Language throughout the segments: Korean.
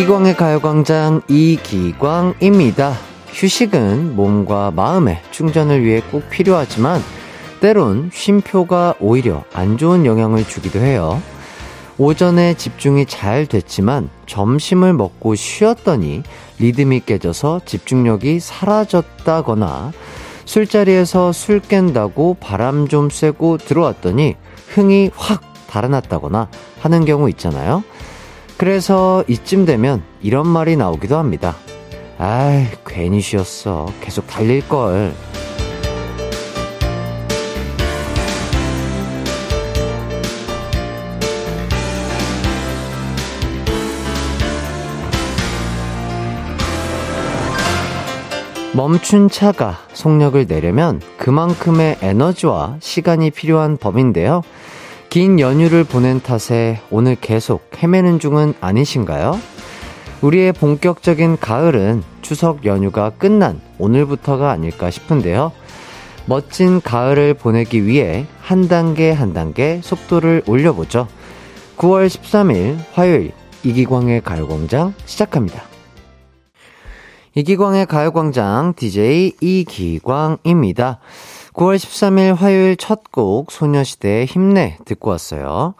이기광의 가요광장 이기광입니다. 휴식은 몸과 마음의 충전을 위해 꼭 필요하지만 때론 쉼표가 오히려 안 좋은 영향을 주기도 해요. 오전에 집중이 잘 됐지만 점심을 먹고 쉬었더니 리듬이 깨져서 집중력이 사라졌다거나 술자리에서 술 깬다고 바람 좀 쐬고 들어왔더니 흥이 확 달아났다거나 하는 경우 있잖아요. 그래서 이쯤 되면 이런 말이 나오기도 합니다. 아이, 괜히 쉬었어. 계속 달릴걸. 멈춘 차가 속력을 내려면 그만큼의 에너지와 시간이 필요한 법인데요. 긴 연휴를 보낸 탓에 오늘 계속 헤매는 중은 아니신가요? 우리의 본격적인 가을은 추석 연휴가 끝난 오늘부터가 아닐까 싶은데요. 멋진 가을을 보내기 위해 한 단계 한 단계 속도를 올려보죠. 9월 13일 화요일 이기광의 가요광장 시작합니다. 이기광의 가요광장 DJ 이기광입니다. 9월 13일 화요일 첫 곡 소녀시대의 힘내 듣고 왔어요.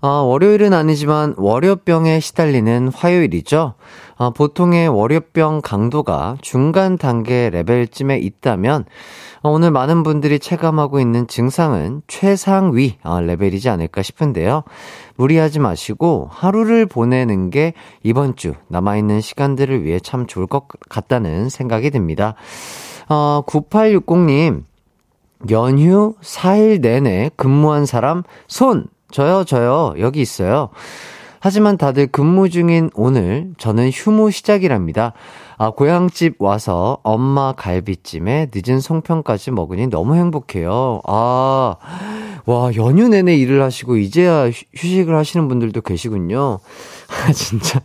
어, 월요일은 아니지만 월요병에 시달리는 화요일이죠. 어, 보통의 월요병 강도가 중간 단계 레벨쯤에 있다면 어, 오늘 많은 분들이 체감하고 있는 증상은 최상위 어, 레벨이지 않을까 싶은데요. 무리하지 마시고 하루를 보내는 게 이번 주 남아있는 시간들을 위해 참 좋을 것 같다는 생각이 듭니다. 어, 9860님, 연휴 4일 내내 근무한 사람 손! 저요, 저요. 여기 있어요. 하지만 다들 근무 중인 오늘 저는 휴무 시작이랍니다. 아, 고향집 와서 엄마 갈비찜에 늦은 송편까지 먹으니 너무 행복해요. 아, 와, 연휴 내내 일을 하시고 이제야 휴식을 하시는 분들도 계시군요. 아, 진짜.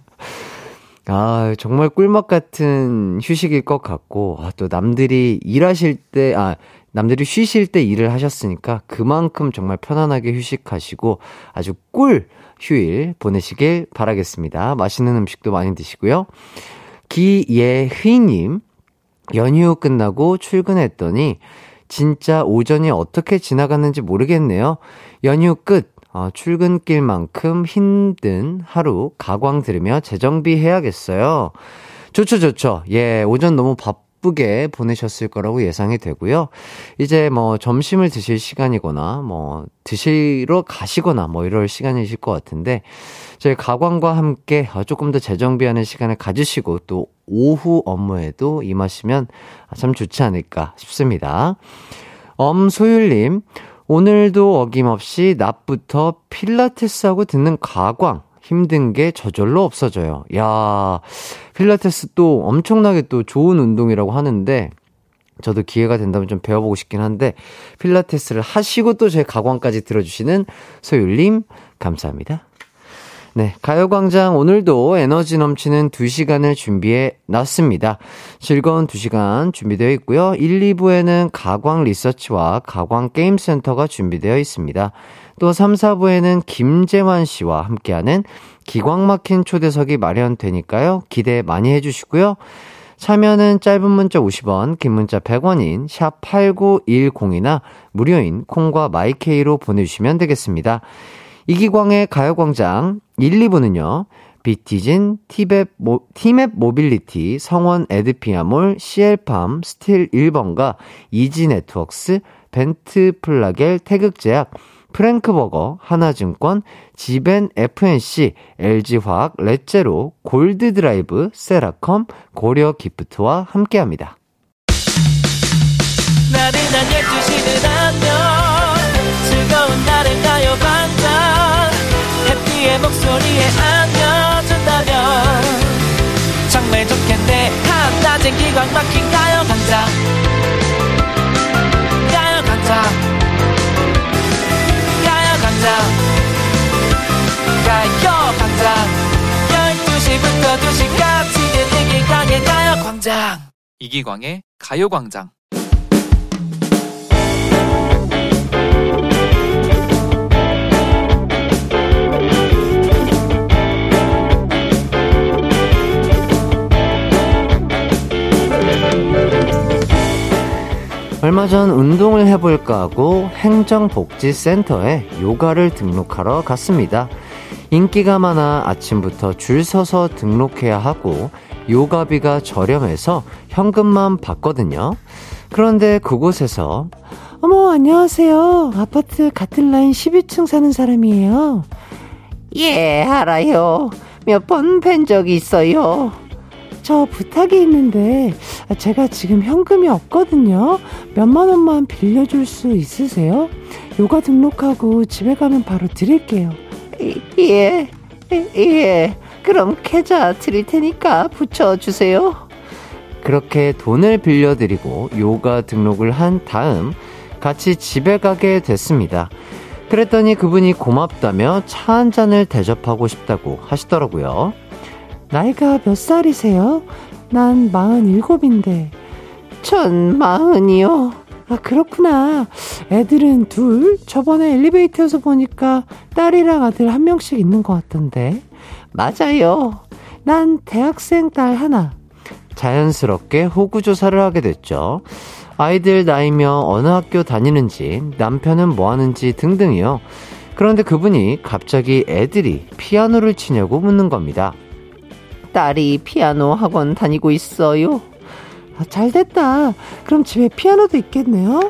아, 정말 꿀맛 같은 휴식일 것 같고, 아, 또 남들이 일하실 때, 아, 남들이 쉬실 때 일을 하셨으니까 그만큼 정말 편안하게 휴식하시고 아주 꿀 휴일 보내시길 바라겠습니다. 맛있는 음식도 많이 드시고요. 기예휘님, 연휴 끝나고 출근했더니 진짜 오전이 어떻게 지나갔는지 모르겠네요. 연휴 끝, 어, 출근길만큼 힘든 하루 가광 들으며 재정비 해야겠어요. 좋죠, 좋죠. 예, 오전 너무 바, 바쁘게 보내셨을 거라고 예상이 되고요. 이제 뭐 점심을 드실 시간이거나 뭐 드시러 가시거나 뭐 이럴 시간이실 것 같은데 저희 가광과 함께 조금 더 재정비하는 시간을 가지시고 또 오후 업무에도 임하시면 참 좋지 않을까 싶습니다. 엄소율님, 오늘도 어김없이 낮부터 필라테스하고 듣는 가광. 힘든 게 저절로 없어져요. 야, 필라테스 또 엄청나게 또 좋은 운동이라고 하는데, 저도 기회가 된다면 좀 배워보고 싶긴 한데, 필라테스를 하시고 또 제 가광까지 들어주시는 소율님, 감사합니다. 네, 가요광장 오늘도 에너지 넘치는 2시간을 준비해 놨습니다. 즐거운 2시간 준비되어 있고요. 1, 2부에는 가광 리서치와 가광 게임센터가 준비되어 있습니다. 또 3, 4부에는 김재환 씨와 함께하는 기광 막힌 초대석이 마련되니까요. 기대 많이 해주시고요. 참여는 짧은 문자 50원, 긴 문자 100원인 샵 8910이나 무료인 콩과 마이케이로 보내주시면 되겠습니다. 이기광의 가요광장 1, 2부는요. 비티진, 티맵, 모, 티맵 모빌리티, 성원 에드피아몰, CL팜, 스틸 1번과 이지 네트웍스, 벤트 플라겔, 태극제약, 프랭크버거, 하나증권, 지벤 FNC, LG화학, 렛제로, 골드드라이브, 세라컴, 고려 기프트와 함께합니다. 나른한 12시는 안녕. 즐거운 날을 가요 반짝. 해피의 목소리에 안겨준다면. 정말 좋겠네. 한낮엔 기광 막힌 가요 반짝 2시부터 2시까지 이기광의 가요광장 이기광의 가요광장 얼마 전 운동을 해볼까 하고 행정복지센터에 요가를 등록하러 갔습니다. 인기가 많아 아침부터 줄 서서 등록해야 하고 요가비가 저렴해서 현금만 받거든요. 그런데 그곳에서 어머, 안녕하세요. 아파트 같은 라인 12층 사는 사람이에요. 예, 알아요. 몇 번 뵌 적이 있어요. 저 부탁이 있는데 제가 지금 현금이 없거든요. 몇만 원만 빌려줄 수 있으세요? 요가 등록하고 집에 가면 바로 드릴게요. 예, 예. 그럼 계좌 드릴 테니까 붙여주세요. 그렇게 돈을 빌려드리고 요가 등록을 한 다음 같이 집에 가게 됐습니다. 그랬더니 그분이 고맙다며 차 한 잔을 대접하고 싶다고 하시더라고요. 나이가 몇 살이세요? 난 마흔 일곱인데. 전 마흔이요. 아, 그렇구나. 애들은 둘? 저번에 엘리베이터에서 보니까 딸이랑 아들 한 명씩 있는 것 같던데. 맞아요. 난 대학생 딸 하나. 자연스럽게 호구조사를 하게 됐죠. 아이들 나이며 어느 학교 다니는지, 남편은 뭐 하는지 등등이요. 그런데 그분이 갑자기 애들이 피아노를 치냐고 묻는 겁니다. 딸이 피아노 학원 다니고 있어요. 아, 잘 됐다. 그럼 집에 피아노도 있겠네요?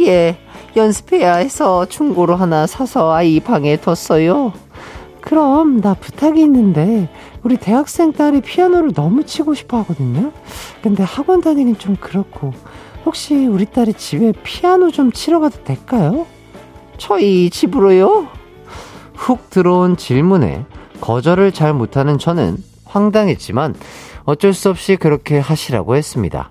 예, 연습해야 해서 중고로 하나 사서 아이 방에 뒀어요. 그럼 나 부탁이 있는데 우리 대학생 딸이 피아노를 너무 치고 싶어 하거든요. 근데 학원 다니긴 좀 그렇고 혹시 우리 딸이 집에 피아노 좀 치러 가도 될까요? 저희 집으로요? 훅 들어온 질문에 거절을 잘 못하는 저는 황당했지만 어쩔 수 없이 그렇게 하시라고 했습니다.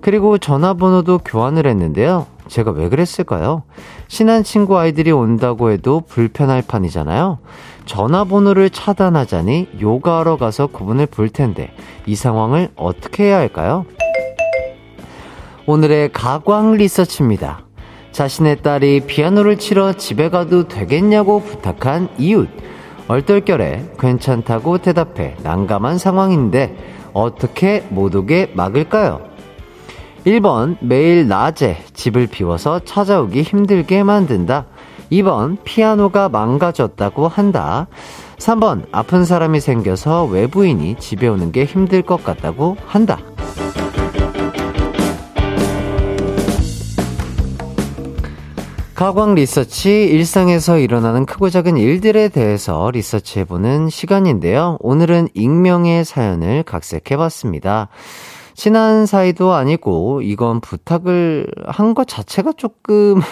그리고 전화번호도 교환을 했는데요. 제가 왜 그랬을까요? 친한 친구 아이들이 온다고 해도 불편할 판이잖아요. 전화번호를 차단하자니 요가하러 가서 그분을 볼 텐데 이 상황을 어떻게 해야 할까요? 오늘의 가광 리서치입니다. 자신의 딸이 피아노를 치러 집에 가도 되겠냐고 부탁한 이웃. 얼떨결에 괜찮다고 대답해 난감한 상황인데 어떻게 못 오게 막을까요? 1번 매일 낮에 집을 비워서 찾아오기 힘들게 만든다. 2번 피아노가 망가졌다고 한다. 3번 아픈 사람이 생겨서 외부인이 집에 오는 게 힘들 것 같다고 한다. 가광 리서치 일상에서 일어나는 크고 작은 일들에 대해서 리서치해보는 시간인데요. 오늘은 익명의 사연을 각색해봤습니다. 친한 사이도 아니고 이건 부탁을 한 것 자체가 조금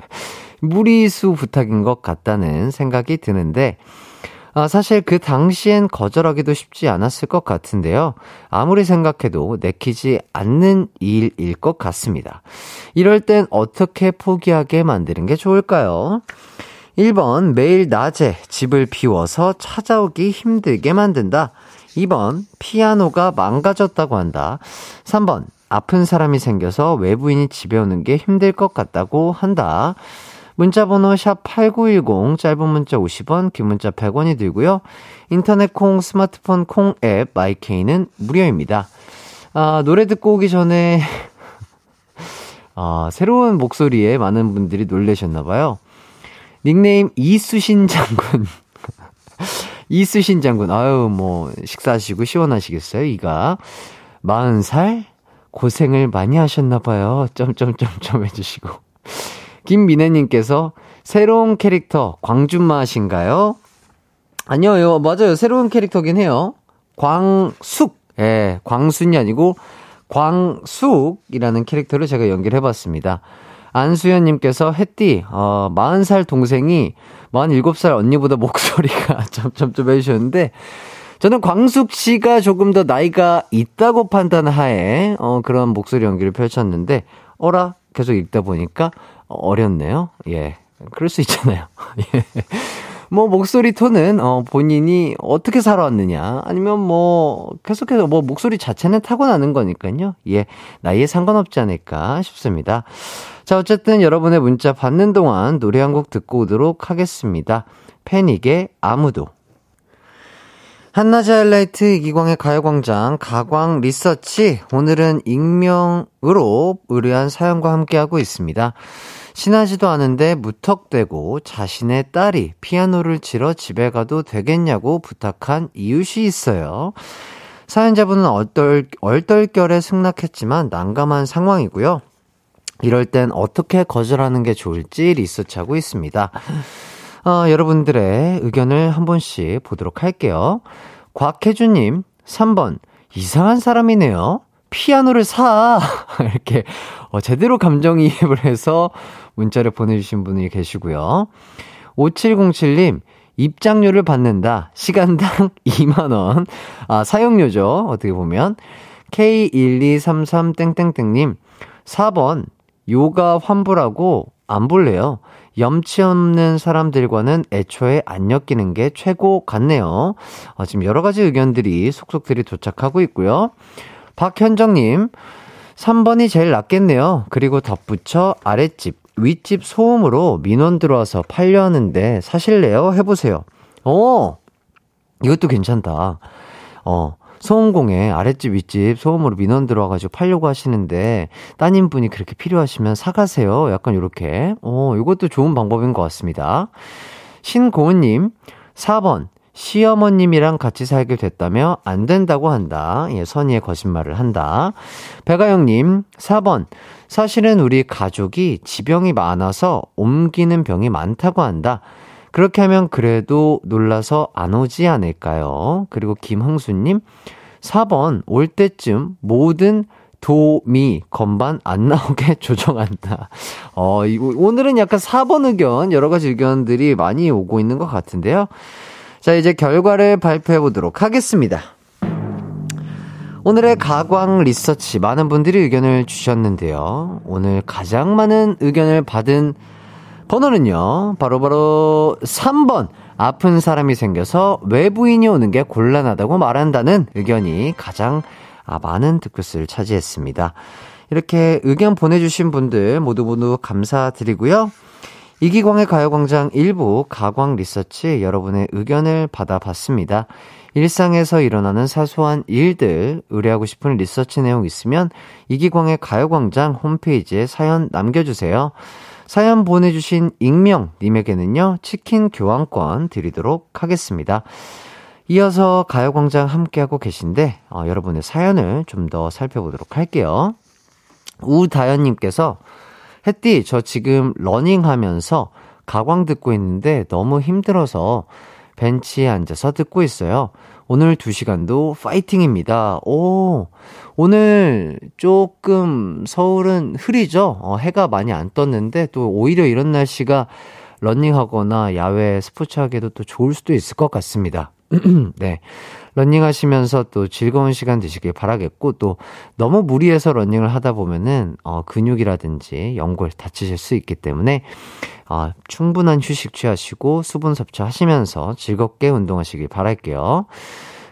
무리수 부탁인 것 같다는 생각이 드는데 아, 사실 그 당시엔 거절하기도 쉽지 않았을 것 같은데요. 아무리 생각해도 내키지 않는 일일 것 같습니다. 이럴 땐 어떻게 포기하게 만드는 게 좋을까요? 1번, 매일 낮에 집을 비워서 찾아오기 힘들게 만든다. 2번, 피아노가 망가졌다고 한다. 3번, 아픈 사람이 생겨서 외부인이 집에 오는 게 힘들 것 같다고 한다. 문자번호 샵 8910, 짧은 문자 50원, 긴 문자 100원이 들고요. 인터넷 콩, 스마트폰 콩 앱, 마이케이는 무료입니다. 아, 노래 듣고 오기 전에, 아, 새로운 목소리에 많은 분들이 놀라셨나봐요. 닉네임 이수신 장군. 이수신 장군, 아유, 뭐, 식사하시고 시원하시겠어요, 이가. 40살? 고생을 많이 하셨나봐요. 점점점점 해주시고. 김민혜님께서 새로운 캐릭터 광준마신가요? 아니요, 맞아요. 새로운 캐릭터긴 해요. 광숙. 예, 광순이 아니고 광숙이라는 캐릭터를 제가 연결해봤습니다. 안수현님께서 햇띠, 어, 40살 동생이 47살 언니보다 목소리가 점점점 해주셨는데, 저는 광숙 씨가 조금 더 나이가 있다고 판단하에, 어, 그런 목소리 연기를 펼쳤는데, 어라? 계속 읽다 보니까, 어렸네요. 예. 그럴 수 있잖아요. 예. 뭐, 목소리 톤은, 어, 본인이 어떻게 살아왔느냐, 아니면 뭐, 계속해서 뭐, 목소리 자체는 타고나는 거니까요. 예. 나이에 상관없지 않을까 싶습니다. 자, 어쨌든 여러분의 문자 받는 동안 노래 한 곡 듣고 오도록 하겠습니다. 패닉의 아무도. 한낮의 하이라이트 이기광의 가요광장 가광 리서치 오늘은 익명으로 의뢰한 사연과 함께하고 있습니다. 친하지도 않은데 무턱대고 자신의 딸이 피아노를 치러 집에 가도 되겠냐고 부탁한 이웃이 있어요. 사연자분은 얼떨, 얼떨결에 승낙했지만 난감한 상황이고요. 이럴 땐 어떻게 거절하는 게 좋을지 리서치하고 있습니다. 어, 여러분들의 의견을 한 번씩 보도록 할게요. 곽혜주님, 3번. 이상한 사람이네요. 피아노를 사! 이렇게, 어, 제대로 감정이입을 해서 문자를 보내주신 분이 계시고요. 5707님, 입장료를 받는다. 시간당 2만원. 아, 사용료죠. 어떻게 보면. K1233땡땡땡님, 4번, 요가 환불하고 안 볼래요. 염치 없는 사람들과는 애초에 안 엮이는 게 최고 같네요. 어, 지금 여러 가지 의견들이 속속들이 도착하고 있고요. 박현정님, 3번이 제일 낫겠네요. 그리고 덧붙여 아랫집, 윗집 소음으로 민원 들어와서 팔려 하는데 사실래요? 해보세요. 어, 이것도 괜찮다. 어, 소음공에 아랫집, 윗집 소음으로 민원 들어와가지고 팔려고 하시는데 따님분이 그렇게 필요하시면 사가세요. 약간 요렇게. 어, 이것도 좋은 방법인 것 같습니다. 신고은님, 4번. 시어머님이랑 같이 살게 됐다며 안 된다고 한다. 예, 선의의 거짓말을 한다. 배가영님, 4번. 사실은 우리 가족이 지병이 많아서 옮기는 병이 많다고 한다. 그렇게 하면 그래도 놀라서 안 오지 않을까요? 그리고 김흥수님, 4번, 올 때쯤 모든 도, 미, 건반 안 나오게 조정한다. 어, 오늘은 약간 4번 의견, 여러 가지 의견들이 많이 오고 있는 것 같은데요. 자, 이제 결과를 발표해 보도록 하겠습니다. 오늘의 가광 리서치 많은 분들이 의견을 주셨는데요. 오늘 가장 많은 의견을 받은 번호는요, 바로바로 바로 3번. 아픈 사람이 생겨서 외부인이 오는 게 곤란하다고 말한다는 의견이 가장 아, 많은 득표수를 차지했습니다. 이렇게 의견 보내주신 분들 모두 모두 감사드리고요. 이기광의 가요광장 일부 가광 리서치 여러분의 의견을 받아봤습니다. 일상에서 일어나는 사소한 일들, 의뢰하고 싶은 리서치 내용 있으면 이기광의 가요광장 홈페이지에 사연 남겨주세요. 사연 보내주신 익명님에게는요, 치킨 교환권 드리도록 하겠습니다. 이어서 가요광장 함께하고 계신데, 어, 여러분의 사연을 좀 더 살펴보도록 할게요. 우다연님께서, 햇띠, 저 지금 러닝 하면서 가광 듣고 있는데 너무 힘들어서 벤치에 앉아서 듣고 있어요. 오늘 2시간도 파이팅입니다. 오, 오늘 조금 서울은 흐리죠? 어, 해가 많이 안 떴는데 또 오히려 이런 날씨가 런닝하거나 야외 스포츠 하기에도 또 좋을 수도 있을 것 같습니다. 네. 런닝 하시면서 또 즐거운 시간 되시길 바라겠고, 또 너무 무리해서 런닝을 하다 보면은, 어, 근육이라든지 연골 다치실 수 있기 때문에, 어, 충분한 휴식 취하시고 수분 섭취하시면서 즐겁게 운동하시길 바랄게요.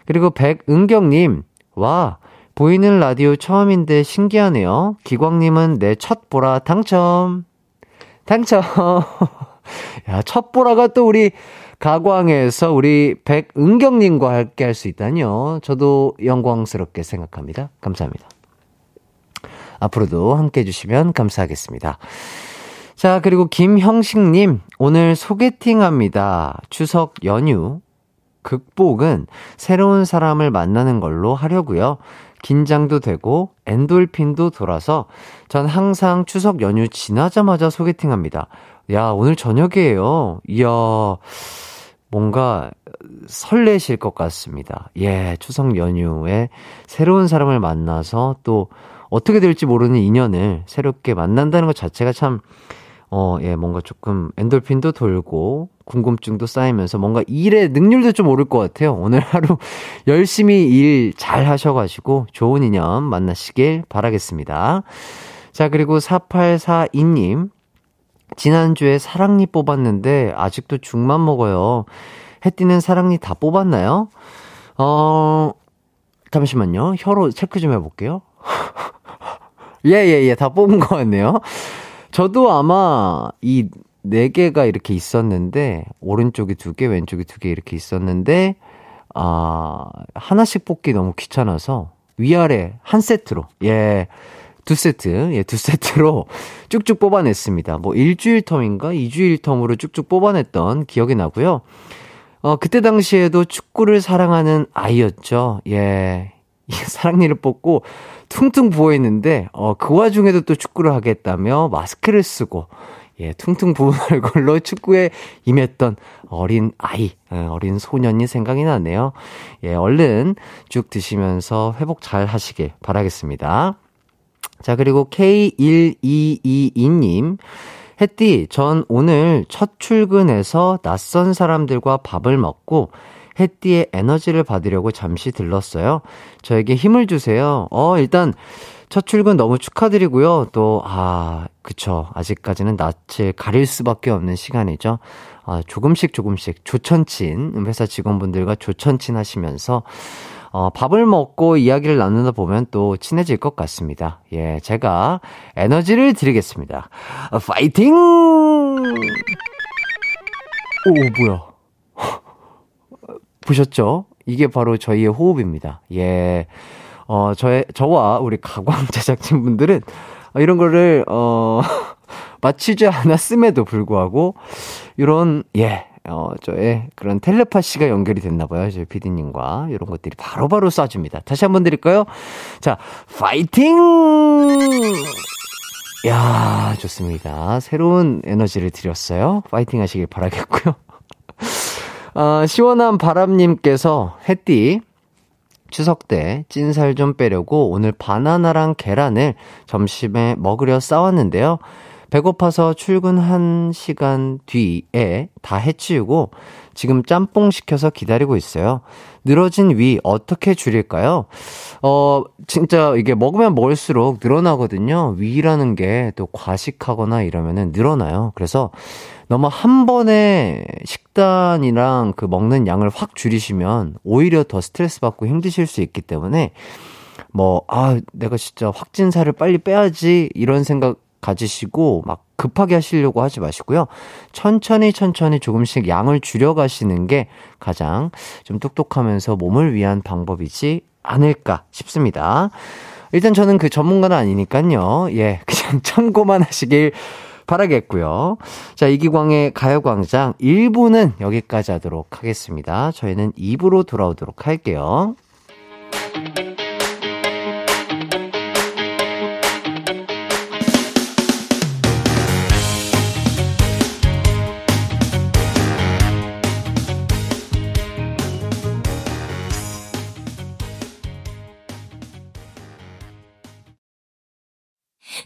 그리고 백은경님, 와, 보이는 라디오 처음인데 신기하네요. 기광님은 내 첫 보라 당첨. 당첨. 야, 첫 보라가 또 우리 가광에서 우리 백은경님과 함께 할 수 있다니요. 저도 영광스럽게 생각합니다. 감사합니다. 앞으로도 함께 해주시면 감사하겠습니다. 자, 그리고 김형식님, 오늘 소개팅 합니다. 추석 연휴. 극복은 새로운 사람을 만나는 걸로 하려고요. 긴장도 되고 엔돌핀도 돌아서 전 항상 추석 연휴 지나자마자 소개팅 합니다. 야, 오늘 저녁이에요. 이야. 뭔가 설레실 것 같습니다. 예, 추석 연휴에 새로운 사람을 만나서 또 어떻게 될지 모르는 인연을 새롭게 만난다는 것 자체가 참, 어, 예, 뭔가 조금 엔돌핀도 돌고 궁금증도 쌓이면서 뭔가 일의 능률도 좀 오를 것 같아요. 오늘 하루 열심히 일 잘 하셔가지고 좋은 인연 만나시길 바라겠습니다. 자, 그리고 4842님. 지난주에 사랑니 뽑았는데 아직도 죽만 먹어요. 해띠는 사랑니 다 뽑았나요? 어, 잠시만요. 혀로 체크 좀 해볼게요. 예, 예, 예. 다 뽑은 것 같네요. 저도 아마 이 네 개가 이렇게 있었는데, 오른쪽에 두 개, 왼쪽에 두개 이렇게 있었는데, 아, 하나씩 뽑기 너무 귀찮아서 위아래 한 세트로, 예, 두 세트, 예, 두 세트로 쭉쭉 뽑아냈습니다. 뭐 일주일 텀인가? 이주일 텀으로 쭉쭉 뽑아냈던 기억이 나고요. 어, 그때 당시에도 축구를 사랑하는 아이였죠. 예. 사랑니를 뽑고 퉁퉁 부어있는데, 어, 그 와중에도 또 축구를 하겠다며 마스크를 쓰고, 예, 퉁퉁 부은 얼굴로 축구에 임했던 어린 아이, 예, 어린 소년이 생각이 나네요. 예, 얼른 쭉 드시면서 회복 잘 하시길 바라겠습니다. 자, 그리고 K1222님. 햇띠, 전 오늘 첫 출근해서 낯선 사람들과 밥을 먹고 햇띠의 에너지를 받으려고 잠시 들렀어요. 저에게 힘을 주세요. 어, 일단 첫 출근 너무 축하드리고요. 또, 아, 그쵸. 아직까지는 낯을 가릴 수밖에 없는 시간이죠. 아, 조금씩 조금씩 조천친, 회사 직원분들과 조천친 하시면서 어, 밥을 먹고 이야기를 나누다 보면 또 친해질 것 같습니다. 예, 제가 에너지를 드리겠습니다. 파이팅! 오, 뭐야. 보셨죠? 이게 바로 저희의 호흡입니다. 예. 어, 저의, 저와 우리 가광 제작진분들은 이런 거를, 어, 맞추지 않았음에도 불구하고, 이런, 예, 어, 저의 그런 텔레파시가 연결이 됐나봐요. 저희 피디님과. 이런 것들이 바로바로 바로 쏴줍니다. 다시 한번 드릴까요? 자, 파이팅! 야 좋습니다. 새로운 에너지를 드렸어요. 파이팅 하시길 바라겠고요. 어, 시원한 바람님께서 햇띠, 추석 때 찐살 좀 빼려고 오늘 바나나랑 계란을 점심에 먹으려 싸왔는데요. 배고파서 출근한 시간 뒤에 다 해치우고 지금 짬뽕 시켜서 기다리고 있어요. 늘어진 위 어떻게 줄일까요? 어, 진짜 이게 먹으면 먹을수록 늘어나거든요. 위라는 게 또 과식하거나 이러면은 늘어나요. 그래서 너무 한 번에 식단이랑 그 먹는 양을 확 줄이시면 오히려 더 스트레스 받고 힘드실 수 있기 때문에 뭐, 아, 내가 진짜 확진살을 빨리 빼야지 이런 생각 가지시고 막 급하게 하시려고 하지 마시고요. 천천히 천천히 조금씩 양을 줄여가시는 게 가장 좀 똑똑하면서 몸을 위한 방법이지 않을까 싶습니다. 일단 저는 그 전문가는 아니니까요. 예, 그냥 참고만 하시길 바라겠고요. 자, 이기광의 가요광장 1부는 여기까지 하도록 하겠습니다. 저희는 2부로 돌아오도록 할게요.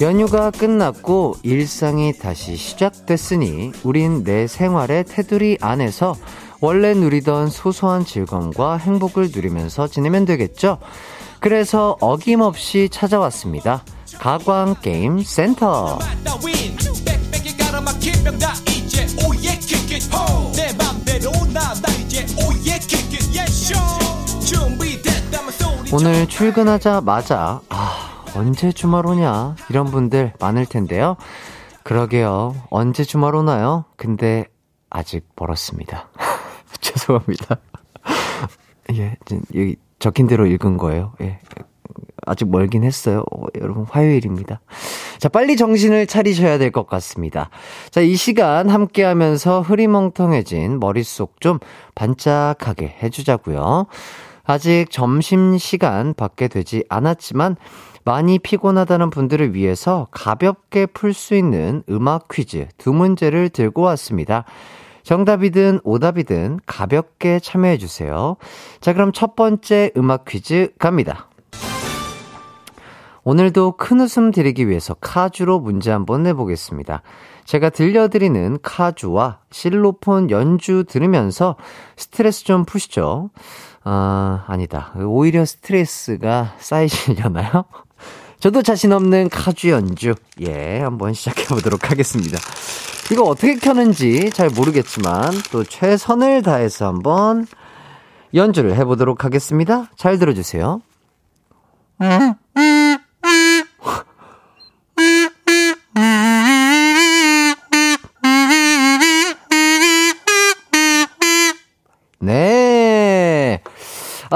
연휴가 끝났고 일상이 다시 시작됐으니 우린 내 생활의 테두리 안에서 원래 누리던 소소한 즐거움과 행복을 누리면서 지내면 되겠죠? 그래서 어김없이 찾아왔습니다. 가광 게임 센터. 오늘 출근하자마자 아 언제 주말 오냐 이런 분들 많을 텐데요. 그러게요. 언제 주말 오나요? 근데 아직 멀었습니다. 죄송합니다. 예, 여기 적힌 대로 읽은 거예요. 예. 아직 멀긴 했어요. 어, 여러분, 화요일입니다. 자, 빨리 정신을 차리셔야 될 것 같습니다. 자, 이 시간 함께 하면서 흐리멍텅해진 머릿속 좀 반짝하게 해주자고요. 아직 점심시간 밖에 되지 않았지만, 많이 피곤하다는 분들을 위해서 가볍게 풀 수 있는 음악 퀴즈 두 문제를 들고 왔습니다. 정답이든 오답이든 가볍게 참여해주세요. 자, 그럼 첫 번째 음악 퀴즈 갑니다. 오늘도 큰 웃음 드리기 위해서 카주로 문제 한번 내보겠습니다. 제가 들려드리는 카주와 실로폰 연주 들으면서 스트레스 좀 푸시죠. 아, 아니다. 오히려 스트레스가 쌓이시려나요? 저도 자신 없는 카주 연주. 예, 한번 시작해 보도록 하겠습니다. 이거 어떻게 켜는지 잘 모르겠지만 또 최선을 다해서 한번 연주를 해 보도록 하겠습니다. 잘 들어 주세요.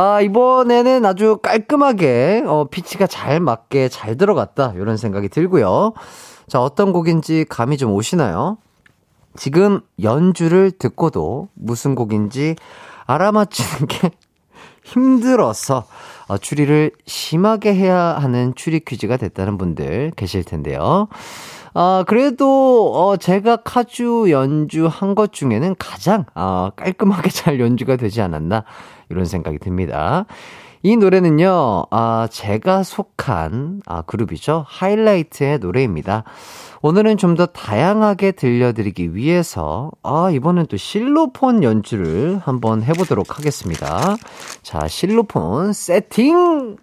아, 이번에는 아주 깔끔하게, 어, 피치가 잘 맞게 잘 들어갔다. 이런 생각이 들고요. 자, 어떤 곡인지 감이 좀 오시나요? 지금 연주를 듣고도 무슨 곡인지 알아맞히는 게 힘들어서 어, 추리를 심하게 해야 하는 추리 퀴즈가 됐다는 분들 계실 텐데요. 아, 그래도, 어, 제가 카주 연주한 것 중에는 가장, 어, 깔끔하게 잘 연주가 되지 않았나, 이런 생각이 듭니다. 이 노래는요, 아, 제가 속한, 아, 그룹이죠. 하이라이트의 노래입니다. 오늘은 좀 더 다양하게 들려드리기 위해서, 아, 이번엔 또 실로폰 연주를 한번 해보도록 하겠습니다. 자, 실로폰 세팅!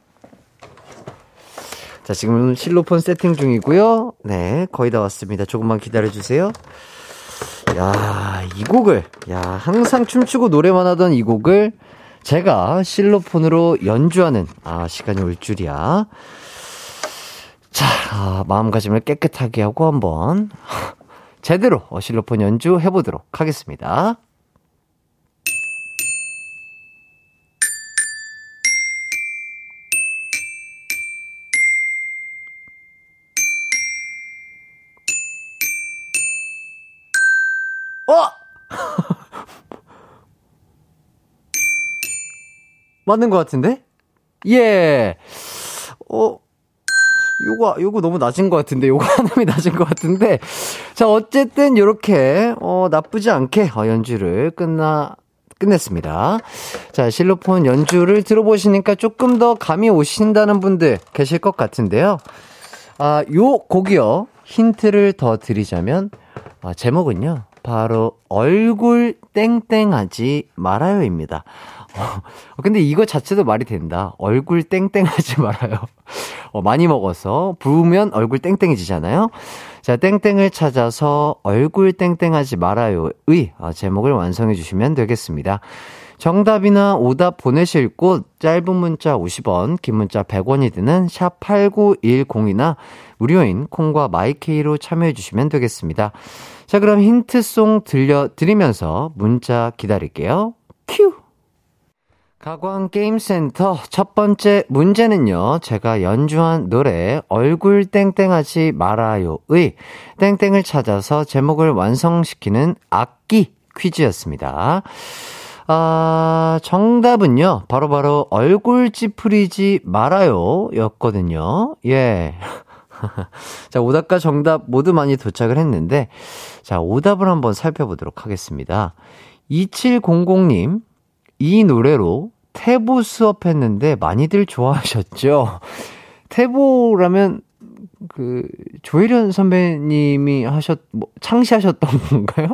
자, 지금 실로폰 세팅 중이고요. 네, 거의 다 왔습니다. 조금만 기다려주세요. 야, 이 곡을, 야, 항상 춤추고 노래만 하던 이 곡을 제가 실로폰으로 연주하는, 아, 시간이 올 줄이야. 자, 아, 마음가짐을 깨끗하게 하고 한번 제대로 실로폰 연주 해보도록 하겠습니다. 맞는 것 같은데? 예. 어, 요거, 요거 너무 낮은 것 같은데, 요거 하나이 낮은 것 같은데. 자, 어쨌든, 요렇게, 어, 나쁘지 않게, 어, 연주를 끝나, 끝냈습니다. 자, 실로폰 연주를 들어보시니까 조금 더 감이 오신다는 분들 계실 것 같은데요. 아, 요 곡이요. 힌트를 더 드리자면, 아, 제목은요. 바로 얼굴 땡땡하지 말아요입니다. 어, 근데 이거 자체도 말이 된다. 얼굴 땡땡 하지 말아요. 어, 많이 먹어서 부으면 얼굴 땡땡해지잖아요. 자, 땡땡을 찾아서 얼굴 땡땡 하지 말아요의 어, 제목을 완성해 주시면 되겠습니다. 정답이나 오답 보내실 곳 짧은 문자 50원, 긴 문자 100원이 드는 샵 8910이나 무료인 콩과 마이케이로 참여해 주시면 되겠습니다. 자, 그럼 힌트송 들려 드리면서 문자 기다릴게요. 큐! 가광 게임센터 첫 번째 문제는요, 제가 연주한 노래, 얼굴 땡땡하지 말아요의 땡땡을 찾아서 제목을 완성시키는 악기 퀴즈였습니다. 아, 정답은요, 바로바로 바로 얼굴 찌푸리지 말아요 였거든요. 예. 자, 오답과 정답 모두 많이 도착을 했는데, 자, 오답을 한번 살펴보도록 하겠습니다. 2700님, 이 노래로 태보 수업했는데 많이들 좋아하셨죠? 태보라면, 그, 조혜련 선배님이 하셨, 뭐, 창시하셨던 건가요?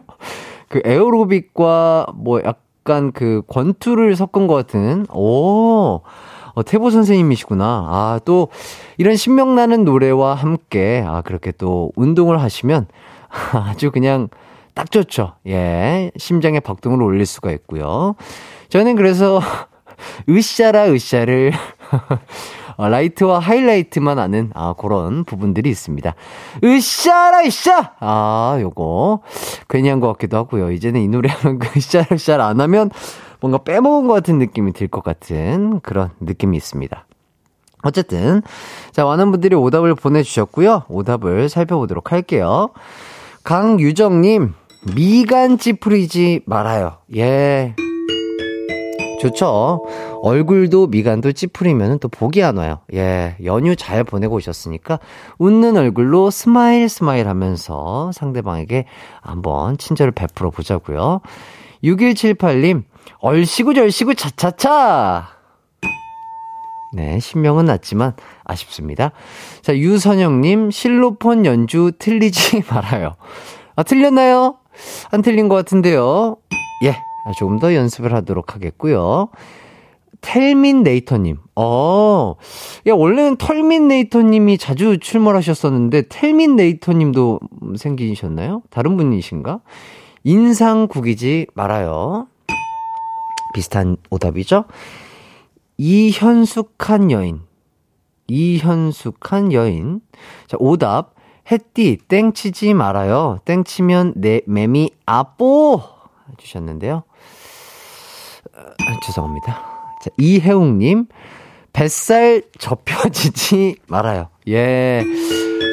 그 에어로빅과 뭐 약간 그 권투를 섞은 것 같은, 오, 어, 태보 선생님이시구나. 아, 또, 이런 신명나는 노래와 함께, 아, 그렇게 또 운동을 하시면 아주 그냥 딱 좋죠. 예. 심장에 박동을 올릴 수가 있고요. 저는 그래서, 으쌰라, 으쌰를, 어, 라이트와 하이라이트만 아는, 아, 그런 부분들이 있습니다. 으쌰라, 으쌰! 아, 요거. 괜히 한 것 같기도 하고요. 이제는 이 노래 하면 그 으쌰라, 으쌰 안 하면, 뭔가 빼먹은 것 같은 느낌이 들 것 같은 그런 느낌이 있습니다. 어쨌든, 자, 많은 분들이 오답을 보내주셨고요. 오답을 살펴보도록 할게요. 강유정님, 미간 찌푸리지 말아요. 예. 좋죠. 얼굴도 미간도 찌푸리면 또 복이 안 와요. 예. 연휴 잘 보내고 오셨으니까 웃는 얼굴로 smile smile 하면서 상대방에게 한번 친절을 베풀어 보자고요. 6178님, 얼씨구 절씨구 차차차. 네, 신명은 났지만 아쉽습니다. 자, 유선영님, 실로폰 연주 틀리지 말아요. 아, 틀렸나요? 안 틀린 것 같은데요. 예, 조금 더 연습을 하도록 하겠고요. 텔민네이터님. 어, 야, 원래는 털민네이터님이 자주 출몰하셨었는데, 텔민네이터님도 생기셨나요? 다른 분이신가? 인상국이지 말아요. 비슷한 오답이죠? 이현숙한 여인. 이현숙한 여인. 자, 오답. 햇띠, 땡치지 말아요. 땡치면 내 매미 아뽀! 주셨는데요. 아, 죄송합니다. 자, 이혜웅님. 뱃살 접혀지지 말아요. 예.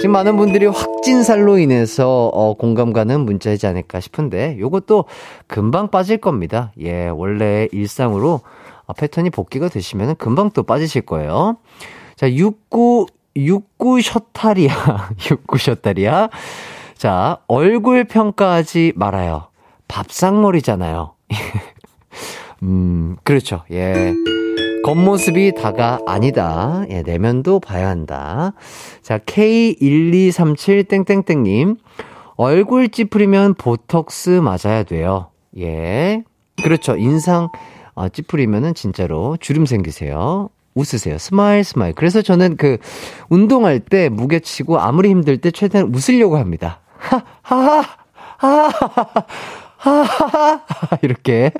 지금 많은 분들이 확진살로 인해서 어, 공감 가는 문자이지 않을까 싶은데 요것도 금방 빠질 겁니다. 예, 원래 일상으로 어, 패턴이 복귀가 되시면 금방 또 빠지실 거예요. 자, 69, 69 셔타리아, 69 셔타리아. 자, 얼굴 평가하지 말아요. 밥상머리잖아요. 음, 그렇죠. 예. 겉모습이 다가 아니다. 예, 내면도 봐야 한다. 자, K1237땡땡땡님. 얼굴 찌푸리면 보톡스 맞아야 돼요. 예. 그렇죠. 인상 어, 찌푸리면은 진짜로 주름 생기세요. 웃으세요. Smile, smile. 그래서 저는 그, 운동할 때 무게 치고 아무리 힘들 때 최대한 웃으려고 합니다. 하, 하, 하, 하, 하, 하, 하, 이렇게.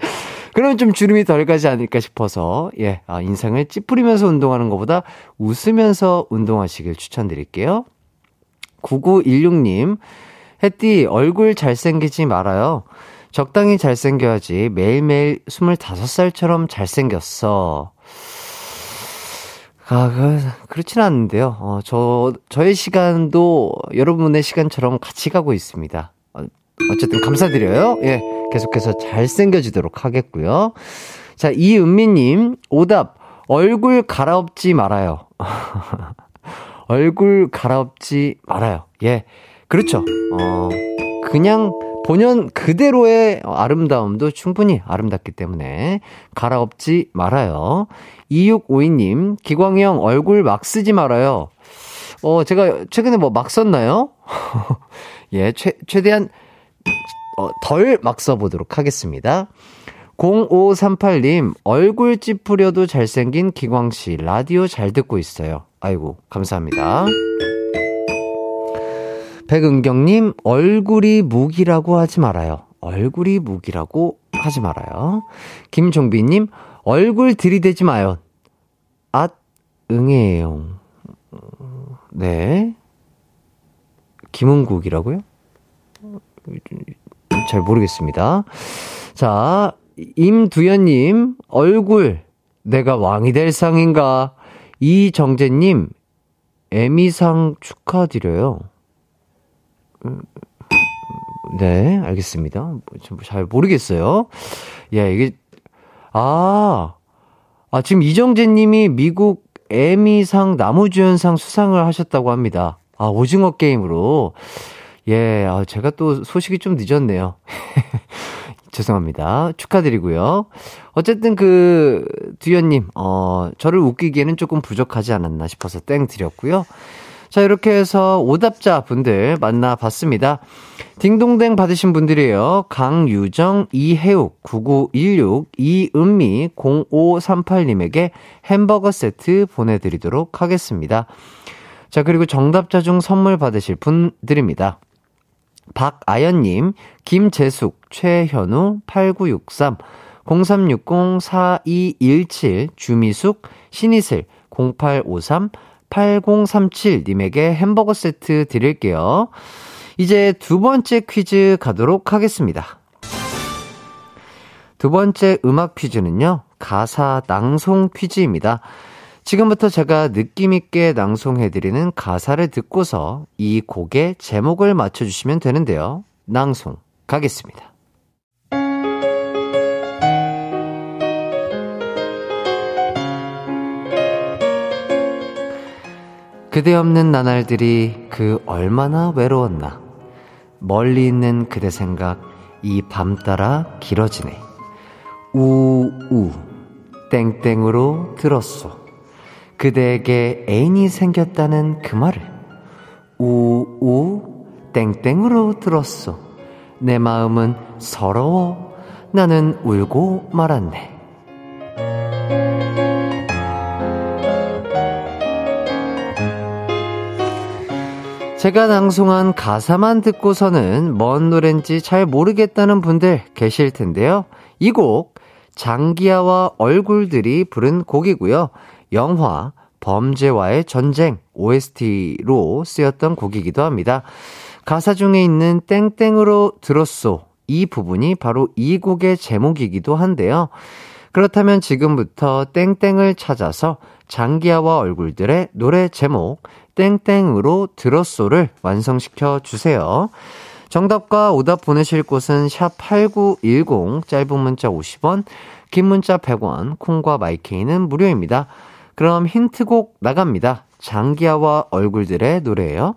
그러면 좀 주름이 덜 가지 않을까 싶어서, 예, 아, 인상을 찌푸리면서 운동하는 것보다 웃으면서 운동하시길 추천드릴게요. 9916님, 햇띠, 얼굴 잘생기지 말아요. 적당히 잘생겨야지 매일매일 25살처럼 잘생겼어. 아, 그, 그렇진 않은데요. 어, 저, 저의 시간도 여러분의 시간처럼 같이 가고 있습니다. 어, 어쨌든 감사드려요. 예. 계속해서 잘생겨지도록 하겠고요. 자, 이은미님, 오답, 얼굴 갈아엎지 말아요. 얼굴 갈아엎지 말아요. 예. 그렇죠. 어, 그냥 본연 그대로의 아름다움도 충분히 아름답기 때문에 갈아엎지 말아요. 2652님, 기광형 얼굴 막 쓰지 말아요. 어, 제가 최근에 뭐 막 썼나요? 예, 최, 최대한 어, 덜 막 써보도록 하겠습니다. 0538님, 얼굴 찌푸려도 잘생긴 기광씨, 라디오 잘 듣고 있어요. 아이고, 감사합니다. 백은경님, 얼굴이 무기라고 하지 말아요. 얼굴이 무기라고 하지 말아요. 김종빈님, 얼굴 들이대지 마요. 앗, 응애예요. 네. 김은국이라고요? 잘 모르겠습니다. 자, 임두현님, 얼굴, 내가 왕이 될 상인가? 이정재님, 에미상 축하드려요. 네, 알겠습니다. 뭐, 잘 모르겠어요. 예, 이게, 아, 아, 지금 이정재 님이 미국 에미상 나무주연상 수상을 하셨다고 합니다. 아, 오징어 게임으로. 예, 아, 제가 또 소식이 좀 늦었네요. 죄송합니다. 축하드리고요. 어쨌든 그, 두현님, 어, 저를 웃기기에는 조금 부족하지 않았나 싶어서 땡 드렸고요. 자, 이렇게 해서 오답자 분들 만나봤습니다. 딩동댕 받으신 분들이에요. 강유정, 이혜욱, 9916, 이은미, 0538님에게 햄버거 세트 보내드리도록 하겠습니다. 자, 그리고 정답자 중 선물 받으실 분들입니다. 박아연님, 김재숙, 최현우, 8963, 0360-4217, 주미숙, 신이슬, 0853, 8037님에게 햄버거 세트 드릴게요. 이제 두 번째 퀴즈 가도록 하겠습니다. 두 번째 음악 퀴즈는요, 가사 낭송 퀴즈입니다. 지금부터 제가 느낌있게 낭송해드리는 가사를 듣고서 이 곡의 제목을 맞춰주시면 되는데요. 낭송 가겠습니다. 그대 없는 나날들이 그 얼마나 외로웠나. 멀리 있는 그대 생각 이 밤 따라 길어지네. 우우 땡땡으로 들었소. 그대에게 애인이 생겼다는 그 말을 우우 땡땡으로 들었소. 내 마음은 서러워. 나는 울고 말았네. 제가 낭송한 가사만 듣고서는 뭔 노래인지 잘 모르겠다는 분들 계실 텐데요. 이 곡 장기하와 얼굴들이 부른 곡이고요. 영화 범죄와의 전쟁 OST로 쓰였던 곡이기도 합니다. 가사 중에 있는 땡땡으로 들었소. 이 부분이 바로 이 곡의 제목이기도 한데요. 그렇다면 지금부터 땡땡을 찾아서 장기하와 얼굴들의 노래 제목 땡땡으로 들었소를 완성시켜 주세요. 정답과 오답 보내실 곳은 샵8910 짧은 문자 50원 긴 문자 100원 콩과 마이케이는 무료입니다. 그럼 힌트곡 나갑니다. 장기하와 얼굴들의 노래예요.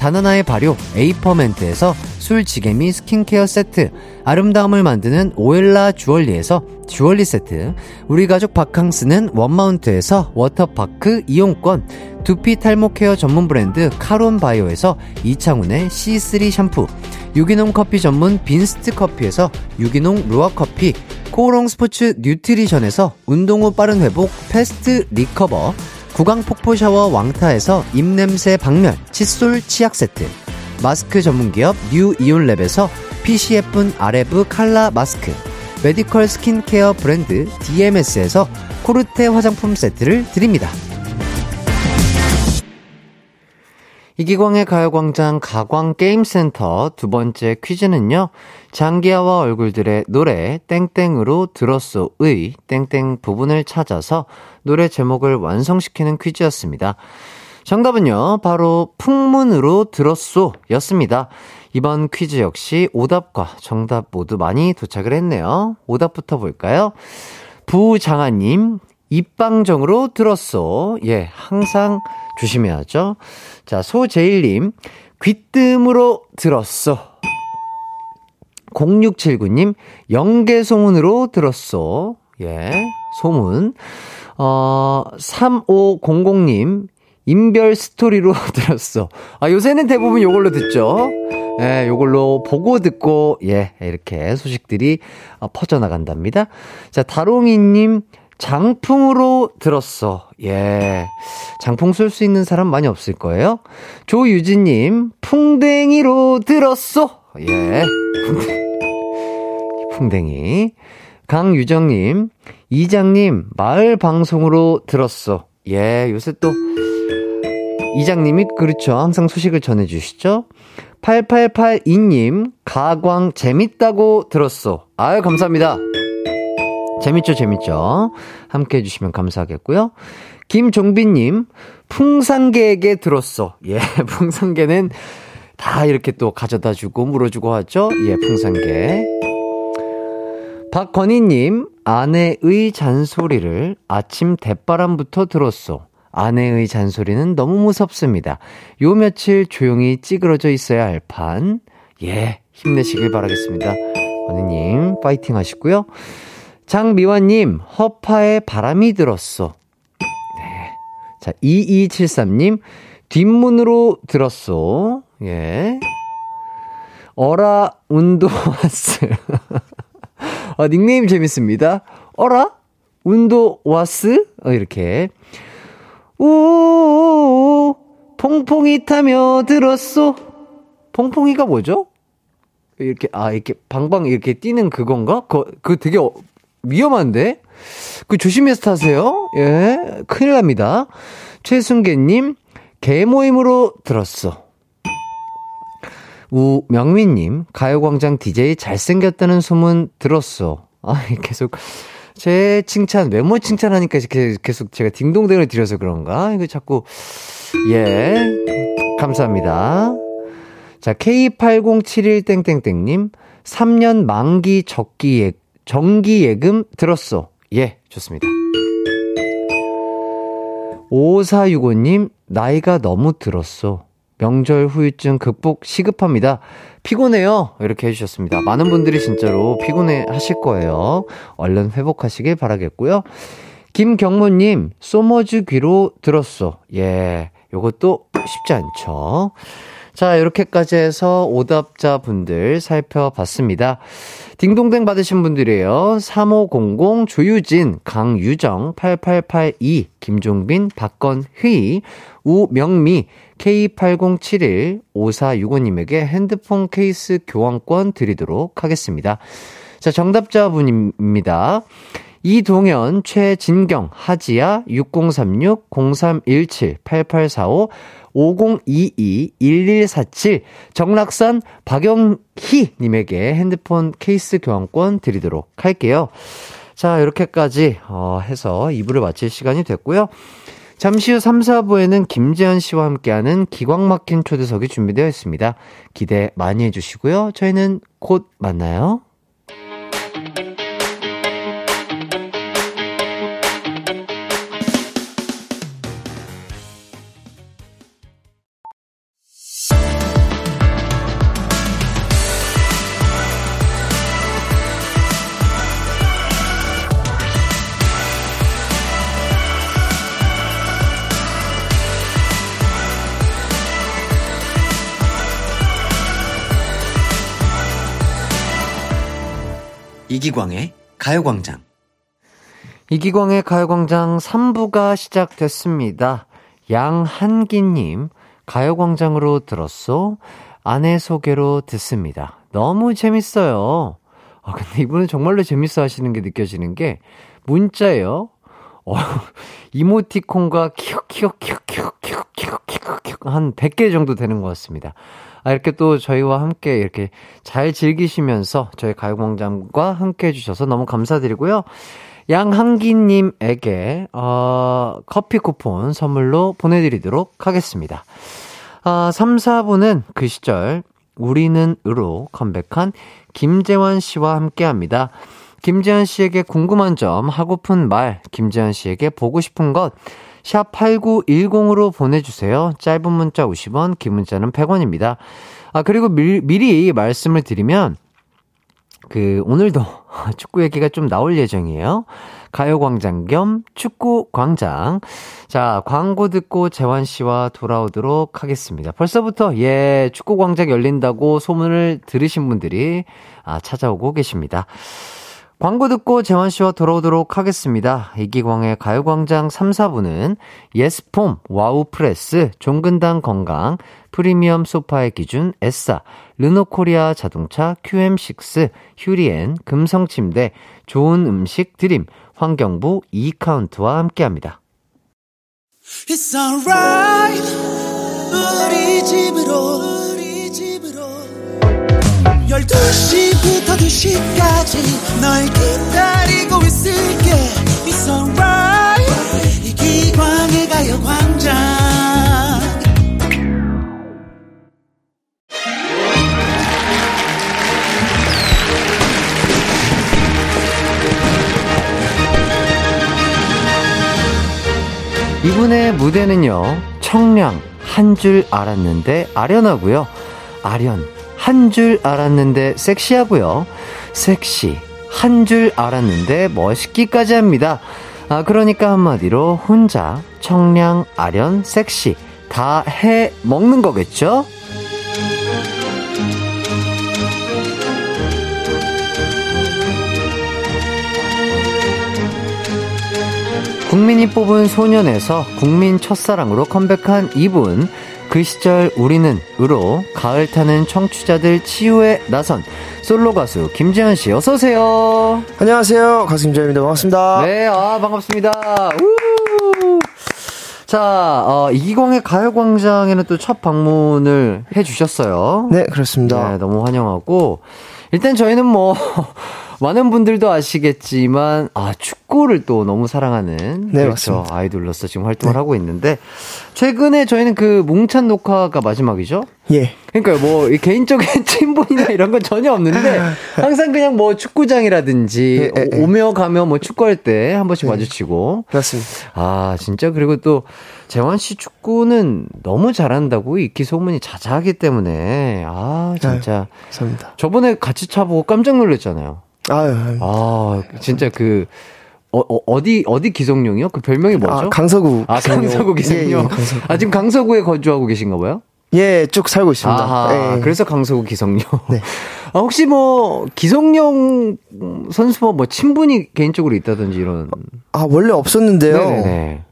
다나나의 발효 에이퍼멘트에서 술지개미 스킨케어 세트 아름다움을 만드는 오엘라 주얼리에서 주얼리 세트 우리 가족 바캉스는 원마운트에서 워터파크 이용권 두피 탈모 케어 전문 브랜드 카론바이오에서 이창훈의 C3 샴푸 유기농 커피 전문 빈스트 커피에서 유기농 루아 커피 코오롱 스포츠 뉴트리션에서 운동 후 빠른 회복 패스트 리커버 구강 폭포 샤워 왕타에서 입냄새 박멸 칫솔 치약 세트 마스크 전문기업 뉴 이온랩에서 PCF 아레브 칼라 마스크 medical 스킨케어 브랜드 DMS에서 코르테 화장품 세트를 드립니다. 이기광의 가요광장 가광게임센터 두 번째 퀴즈는요. 장기하와 얼굴들의 노래 땡땡으로 들었소의 땡땡 부분을 찾아서 노래 제목을 완성시키는 퀴즈였습니다. 정답은요, 바로 풍문으로 들었소 였습니다. 이번 퀴즈 역시 오답과 정답 모두 많이 도착을 했네요. 오답부터 볼까요? 부장아님, 입방정으로 들었소. 예, 항상 조심해야죠. 자, 소제일님, 귀뜸으로 들었소. 0679님, 영계소문으로 들었소. 예, 소문. 어, 3500님, 인별 스토리로 들었어. 아, 요새는 대부분 요걸로 듣죠. 예, 요걸로 보고 듣고, 예, 이렇게 소식들이 어, 퍼져나간답니다. 자, 다롱이님, 장풍으로 들었어. 예. 장풍 쏠수 있는 사람 많이 없을 거예요. 조유진님, 풍뎅이로 들었어. 예. 풍뎅이. 강유정님, 이장님, 마을 방송으로 들었어. 예, 요새 또, 이장님이 그렇죠. 항상 소식을 전해주시죠. 8882님, 가광 재밌다고 들었어. 아유, 감사합니다. 재밌죠, 재밌죠. 함께 해주시면 감사하겠고요. 김종빈님, 풍산개에게 들었어. 예, 풍산개는 다 이렇게 또 가져다 주고 물어주고 하죠. 예, 풍산개. 박건희님, 아내의 잔소리를 아침 대바람부터 들었어. 아내의 잔소리는 너무 무섭습니다. 요 며칠 조용히 찌그러져 있어야 할 판. 예, 힘내시길 바라겠습니다. 언니님, 파이팅 하시고요. 장미화님, 허파에 바람이 들었어. 네. 자, 2273님, 뒷문으로 들었어. 예. 어라, 운도와스. 아, 닉네임 재밌습니다. 어라? 운도와스? 어, 이렇게. 우 퐁퐁이 타며 들었어. 퐁퐁이가 뭐죠? 이렇게, 아, 이렇게 방방 이렇게 뛰는 그건가? 그, 그 되게 어, 위험한데? 그 조심해서 타세요. 예, 큰일 납니다. 최순계님, 개모임으로 들었어. 우명민님, 가요광장 DJ 잘생겼다는 소문 들었어. 아, 계속, 제 칭찬, 외모 칭찬하니까 계속 제가 딩동댕을 드려서 그런가? 이거 자꾸, 예, 감사합니다. 자, K8071땡땡땡님, 3년 만기 적기 예, 정기 예금 들었어. 예, 좋습니다. 5465님, 나이가 너무 들었어. 명절 후유증 극복 시급합니다. 피곤해요. 이렇게 해주셨습니다. 많은 분들이 진짜로 피곤해 하실 거예요. 얼른 회복하시길 바라겠고요. 김경모님, 소머즈 귀로 들었어. 예, 요것도 쉽지 않죠. 자, 이렇게까지 해서 오답자 분들 살펴봤습니다. 딩동댕 받으신 분들이에요. 3500, 조유진, 강유정, 8882, 김종빈, 박건휘, 우명미, K8071, 5465님에게 핸드폰 케이스 교환권 드리도록 하겠습니다. 자, 정답자분입니다. 이동현, 최진경, 하지야, 6036, 0317, 8845, 5022-1147 정락산 박영희님에게 핸드폰 케이스 교환권 드리도록 할게요. 자, 이렇게까지 어, 해서 2부를 마칠 시간이 됐고요. 잠시 후 3, 4부에는 김재현 씨와 함께하는 기광 막힌 초대석이 준비되어 있습니다. 기대 많이 해주시고요. 저희는 곧 만나요. 이기광의 가요광장. 이기광의 가요광장 3부가 시작됐습니다. 양한기님, 가요광장으로 들었소? 아내 소개로 듣습니다. 너무 재밌어요. 아, 근데 이분은 정말로 재밌어 하시는 게 느껴지는 게, 문자예요. 어, 이모티콘과 키읔키읔키읔키읔키읔키읔키읔 한 100개 정도 되는 것 같습니다. 아, 이렇게 또 저희와 함께 이렇게 잘 즐기시면서 저희 가요광장과 함께 해주셔서 너무 감사드리고요. 양한기님에게, 어, 커피 쿠폰 선물로 보내드리도록 하겠습니다. 아, 3, 4부는 그 시절, 우리는 으로 컴백한 김재환 씨와 함께 합니다. 김재환 씨에게 궁금한 점, 하고픈 말, 김재환 씨에게 보고 싶은 것, 샵 8910으로 보내주세요. 짧은 문자 50원, 긴 문자는 100원입니다. 아, 그리고 미, 미리 말씀을 드리면, 그, 오늘도 축구 얘기가 좀 나올 예정이에요. 가요광장 겸 축구광장. 자, 광고 듣고 재환 씨와 돌아오도록 하겠습니다. 벌써부터, 예, 축구광장 열린다고 소문을 들으신 분들이, 아, 찾아오고 계십니다. 광고 듣고 재환 씨와 돌아오도록 하겠습니다. 이기광의 가요광장 3, 4부는 예스폼, 와우프레스, 종근당 건강, 프리미엄 소파의 기준, 에싸, 르노코리아 자동차, QM6, 휴리엔, 금성침대, 좋은 음식 드림, 환경부 이카운트와 함께합니다. It's alright, 우리 집으로 12시부터 2시까지 널 기다리고 있을게. It's alright. 이기광의 가요광장. 이분의 무대는요 청량 한 줄 알았는데 아련하고요. 아련 한 줄 알았는데 섹시하고요. 섹시. 한 줄 알았는데 멋있기까지 합니다. 아, 그러니까 한마디로 혼자 청량, 아련, 섹시 다 해 먹는 거겠죠? 국민이 뽑은 소년에서 국민 첫사랑으로 컴백한 이분. 그 시절 우리는 으로 가을 타는 청취자들 치유에 나선 솔로 가수 김재현 씨 어서 오세요. 안녕하세요. 가수 김재현입니다. 반갑습니다. 네, 아 반갑습니다. 우! 자, 어, 이기광의 가요광장에는 또 첫 방문을 해주셨어요. 네, 그렇습니다. 네, 너무 환영하고 일단 저희는 뭐 많은 분들도 아시겠지만 아 축구를 또 너무 사랑하는 네, 그렇죠 맞습니다. 아이돌로서 지금 활동을 네. 하고 있는데 최근에 저희는 그 뭉찬 녹화가 마지막이죠. 예. 그러니까 뭐이 개인적인 친분이나 이런 건 전혀 없는데 항상 그냥 뭐 축구장이라든지 네, 네, 네. 오며 가며 뭐 축구할 때 한 번씩 마주치고 그렇습니다. 아 진짜 그리고 또 재환 씨 축구는 너무 잘한다고 익히 소문이 자자하기 때문에 아 진짜 감사합니다. 저번에 같이 차보고 깜짝 놀랐잖아요. 아유, 아유. 아 진짜 그 어, 디 어디 기성용이요? 그 별명이 뭐죠? 아, 강서구. 아, 강서구 기성용. 예, 예, 강서구. 아, 지금 강서구에 거주하고 계신가 봐요? 예, 쭉 살고 있습니다. 아하, 예. 그래서 강서구 기성용. 네. 아, 혹시 뭐, 기성용 선수와 뭐, 친분이 개인적으로 있다든지 이런. 아, 원래 없었는데요. 네네네.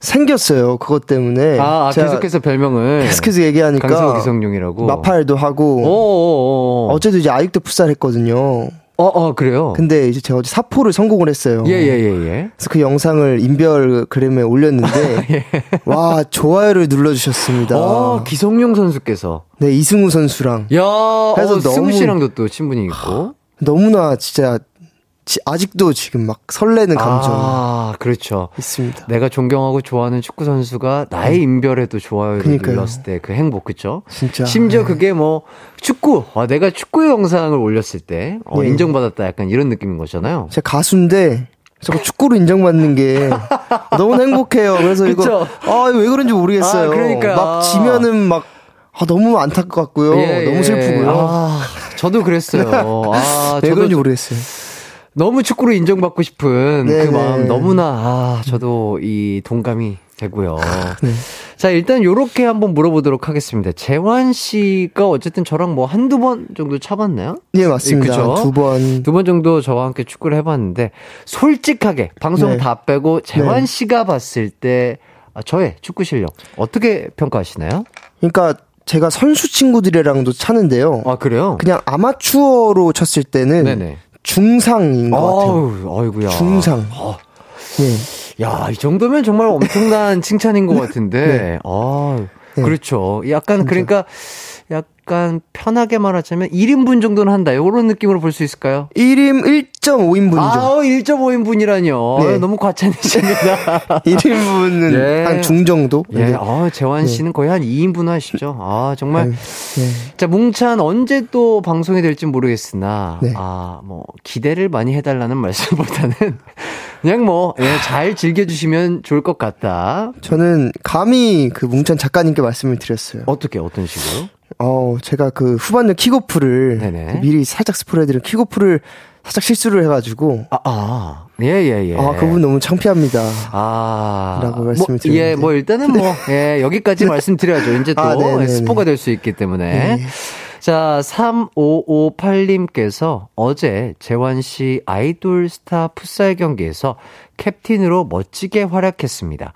생겼어요. 그것 때문에. 아, 아, 계속해서 별명을. 계속해서 얘기하니까. 강서구 기성용이라고. 마팔도 하고. 어어어. 어제도 이제 아육대 풋살 했거든요. 어, 어, 그래요? 근데 이제 제가 어제 사포를 성공을 했어요. 예, 예, 예, 예. 그래서 그 영상을 인별그램에 올렸는데 와 좋아요를 눌러주셨습니다. 어, 기성용 선수께서. 네 이승우 선수랑 야, 그래서 어, 승우 너무- 씨랑도 또 친분이 있고. 너무나 진짜 지- 아직도 지금 막 설레는 감정 아, 그렇죠. 있습니다. 내가 존경하고 좋아하는 축구 선수가 나의 인별에도 좋아요를 그러니까요. 눌렀을 때 그 행복 그죠? 진짜. 심지어 네. 그게 뭐 축구, 아, 내가 축구 영상을 올렸을 때 어, 네. 인정받았다 약간 이런 느낌인 거잖아요. 제가 가수인데 자꾸 축구로 인정받는 게 너무 행복해요. 그래서 이거 그쵸? 아왜 그런지 모르겠어요. 아, 그러니까요. 막 지면은 막 아, 너무 안타깝고요. 예, 너무 예. 슬프고요. 아, 저도 그랬어요. 아, 왜 저도 그런지 모르겠어요. 너무 축구로 인정받고 싶은 네, 그 마음 네. 너무나 아, 저도 이 동감이 되고요. 네. 자, 일단 요렇게 한번 물어보도록 하겠습니다. 재환 씨가 어쨌든 저랑 뭐 한두 번 정도 차봤나요? 예 맞습니다. 그죠? 두 번. 두 번 정도 저와 함께 축구를 해봤는데 솔직하게 방송 네. 다 빼고 재환 네. 씨가 봤을 때 아, 저의 축구 실력 어떻게 평가하시나요? 그러니까 제가 선수 친구들이랑도 차는데요. 아 그래요? 그냥 아마추어로 쳤을 때는 네네. 중상인 것 같아요. 아이고야. 중상. 어, 예. 야, 이 정도면 정말 엄청난 칭찬인 것 같은데. 아, 네. 그렇죠. 약간 그러니까 약간 편하게 말하자면 1인분 정도는 한다. 이런 느낌으로 볼 수 있을까요? 1인 1.5인분이죠. 아, 1.5인분이라뇨. 네. 너무 과찬이십니다. 1인분은 예. 한중 정도. 예, 네. 아, 재환 씨는 거의 한 2인분 하시죠. 아, 정말. 네. 자, 뭉찬 언제 또 방송이 될지 모르겠으나, 네. 아, 뭐, 기대를 많이 해 달라는 말씀보다는, 그냥 뭐, 예, 잘 즐겨주시면 좋을 것 같다. 저는 감히 그 뭉찬 작가님께 말씀을 드렸어요. 어떻게, 어떤 식으로? 어, 제가 그 후반전 킥오프를. 그 미리 살짝 스포를 해드린 킥오프를 살짝 실수를 해가지고 아, 아, 예, 예, 예. 아, 그분 너무 창피합니다. 아. 라고 뭐, 말씀을 예, 드렸는데. 뭐, 일단은 뭐, 예, 여기까지 말씀드려야죠. 이제 또, 아, 네네네. 스포가 될 수 있기 때문에. 네. 자, 3558님께서 어제 재환 씨 아이돌 스타 풋살 경기에서 캡틴으로 멋지게 활약했습니다.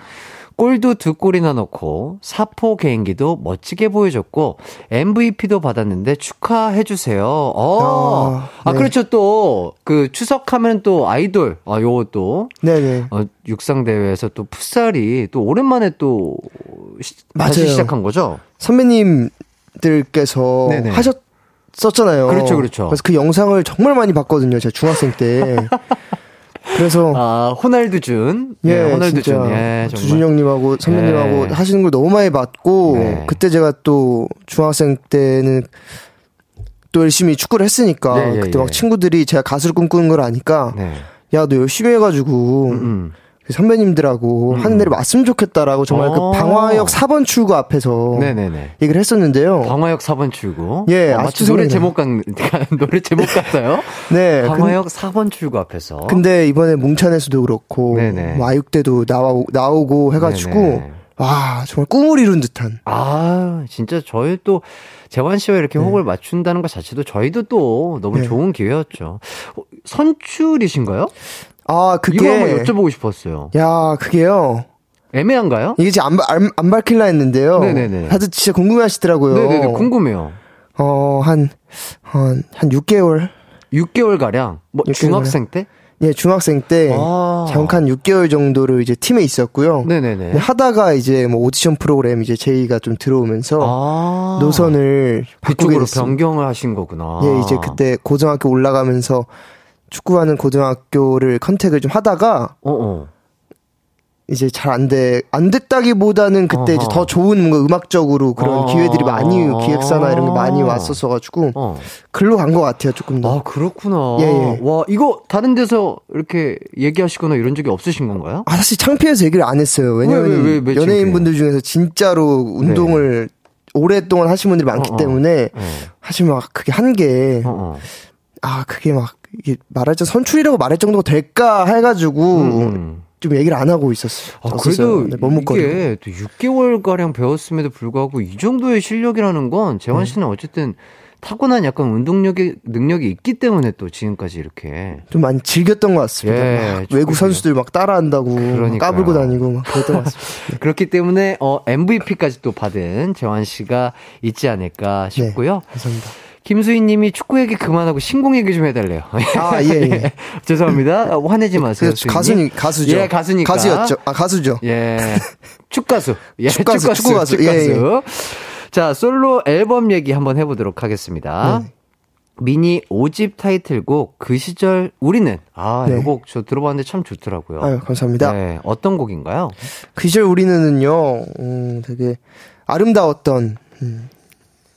골도 두 골이나 넣고 사포 개인기도 멋지게 보여줬고 MVP도 받았는데 축하해 주세요. 어. 아, 아, 네. 그렇죠. 또, 그, 추석하면 또 아이돌, 아, 요것도, 네네. 어, 육상 대회에서 또 풋살이 또 오랜만에 또, 시, 다시 맞아요. 시작한 거죠? 선배님 들께서 네네. 하셨었잖아요. 그렇죠, 그렇죠. 그래서 그 영상을 정말 많이 봤거든요. 제가 중학생 때. 그래서 아, 호날두 준. 예, 네, 호날두 준. 예, 두준. 형님하고 선배님하고 네. 하시는 걸 너무 많이 봤고 네. 그때 제가 또 중학생 때는 또 열심히 축구를 했으니까 예, 예, 그때 예. 막 친구들이 제가 가수를 꿈꾸는 걸 아니까 네. 야너 열심히 해가지고 음. 그 선배님들하고 음. 하는 데를 왔으면 좋겠다라고 정말 어. 그 방화역 4번 출구 앞에서 네네네. 얘기를 했었는데요. 방화역 4번 출구. 예, 어, 마치 노래. 제목 같, 노래 제목 같아요. 네. 근- 방화역 4번 출구 앞에서. 근데 이번에 뭉찬에서도 그렇고 네네. 뭐 아육대도 나오고, 나오고 해가지고 네네. 와 정말 꿈을 이룬 듯한 아, 진짜 저희 또 재환 씨와 이렇게 호흡을 맞춘다는 것 자체도 저희도 또 너무 네. 좋은 기회였죠. 어, 선출이신가요? 아, 그게. 이거 한번 여쭤보고 싶었어요. 야, 그게요. 애매한가요? 이게 지금 안, 안, 안 밝힐라 했는데요. 네네네. 다들 진짜 궁금해 하시더라고요. 네네네, 궁금해요. 어, 한, 한, 한 6개월? 6개월 가량. 뭐 6개월 중학생 때? 예, 중학생 때 아. 잠깐 6개월 정도를 이제 팀에 있었고요. 네네네. 하다가 이제 뭐 오디션 프로그램 이제 제의가 좀 들어오면서 아. 노선을 바꾸게 그쪽으로 됐습니다. 변경을 하신 거구나. 예, 이제 그때 고등학교 올라가면서 축구하는 고등학교를 컨택을 좀 하다가 어, 어. 이제 잘 안 돼, 안 됐다기보다는 그때 이제 어허. 더 좋은 뭔가 음악적으로 그런 어. 기회들이 많이, 기획사나 이런 게 많이 왔었어가지고, 어. 글로 간 것 같아요, 조금 더. 아, 그렇구나. 예, 예. 와, 이거 다른 데서 이렇게 얘기하시거나 이런 적이 없으신 건가요? 아, 사실 창피해서 얘기를 안 했어요. 왜냐면 왜, 왜, 왜, 왜 연예인분들 중에서 진짜로 운동을 오랫동안 하신 분들이 많기 어, 어. 때문에, 네. 사실 막 그게 한 게, 어, 어. 아, 그게 막, 이게 말하자 선출이라고 말할 정도가 될까 해가지고, 음. 좀 얘기를 안 하고 있었어요. 아. 그래도 네. 이게 또 6개월 가량 배웠음에도 불구하고 이 정도의 실력이라는 건 재환 씨는 어쨌든 타고난 약간 운동력이, 능력이 있기 때문에 또 지금까지 이렇게. 좀 많이 즐겼던 것 같습니다. 예. 외국 선수들 막 따라한다고 막. 까불고 다니고 막 그랬던 것 같습니다. 그렇기 때문에, 어, MVP까지 또 받은 재환 씨가 있지 않을까 싶고요. 감사합니다. 김수희 님이 축구 얘기 그만하고 신공 얘기 좀 해달래요. 아, 예, 예. 죄송합니다. 어, 화내지 마세요. 그래서 수희님. 가수니, 가수죠. 예, 가수니까. 가수였죠. 아, 가수죠. 예. 축가수. 예, 축가수, 축구가수. 축가수. 예, 예. 자, 솔로 앨범 얘기 한번 해보도록 하겠습니다. 네. 미니 5집 타이틀곡 그 시절 우리는 아, 네. 이곡 저 들어봤는데 참 좋더라고요. 아유, 감사합니다. 네, 어떤 곡인가요? 그 시절 우리는요, 음, 되게 아름다웠던, 음,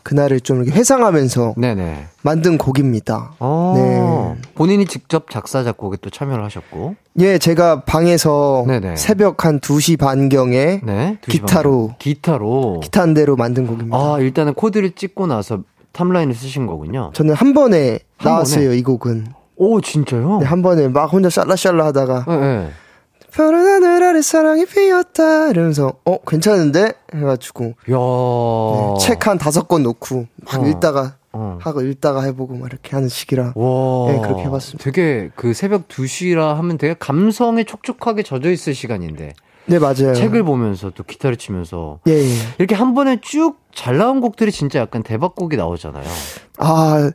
그날을 좀 이렇게 회상하면서 네네. 만든 곡입니다. 어, 네. 본인이 직접 작사 작곡에 또 참여를 하셨고, 예, 제가 방에서 네네. 새벽 한 2시 반경에 네, 두시 기타로, 반. 기타로. 기타 한 대로 만든 곡입니다. 아, 일단은 코드를 찍고 나서 탑라인을 쓰신 거군요. 저는 한 번에 한 나왔어요, 번에? 이 곡은. 오, 진짜요? 네, 한 번에 막 혼자 샬라샬라 하다가 네, 네. 푸른 하늘 아래 사랑이 피었다 이러면서 어 괜찮은데 해가지고 야책한 다섯 권 놓고 막 어. 읽다가 어. 하고 읽다가 해보고 막 이렇게 하는 시기라 와. 네, 그렇게 해봤습니다. 되게 그 새벽 2시라 하면 되게 감성에 촉촉하게 젖어 있을 시간인데 네 맞아요 책을 보면서 또 기타를 치면서 예, 예. 이렇게 한 번에 쭉 잘 나온 곡들이 진짜 약간 대박곡이 나오잖아요. 아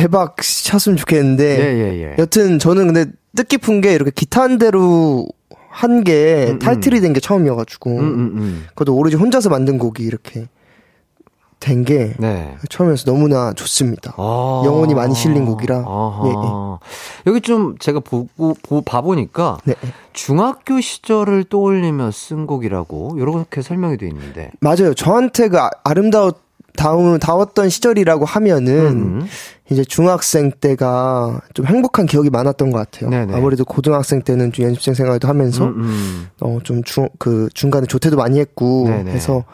대박 쳤으면 좋겠는데 예, 예, 예. 여튼 저는 근데 뜻깊은 게 이렇게 기타 한 대로 한게 음, 음. 타이틀이 된 게 처음이어가지고 음, 음, 음. 그것도 오로지 혼자서 만든 곡이 이렇게 된게 네. 처음이어서 너무나 좋습니다. 아. 영혼이 많이 실린 곡이라. 예, 예. 여기 좀 제가 보고, 보, 봐보니까 네. 중학교 시절을 떠올리며 쓴 곡이라고 이렇게 설명이 돼 있는데. 맞아요. 저한테 그 아- 아름다웠 다운 다웠던 시절이라고 하면은 음. 이제 중학생 때가 좀 행복한 기억이 많았던 것 같아요. 네네. 아무래도 고등학생 때는 좀 연습생 생활도 하면서 음, 음. 어좀중그 중간에 조퇴도 많이 했고 네네. 해서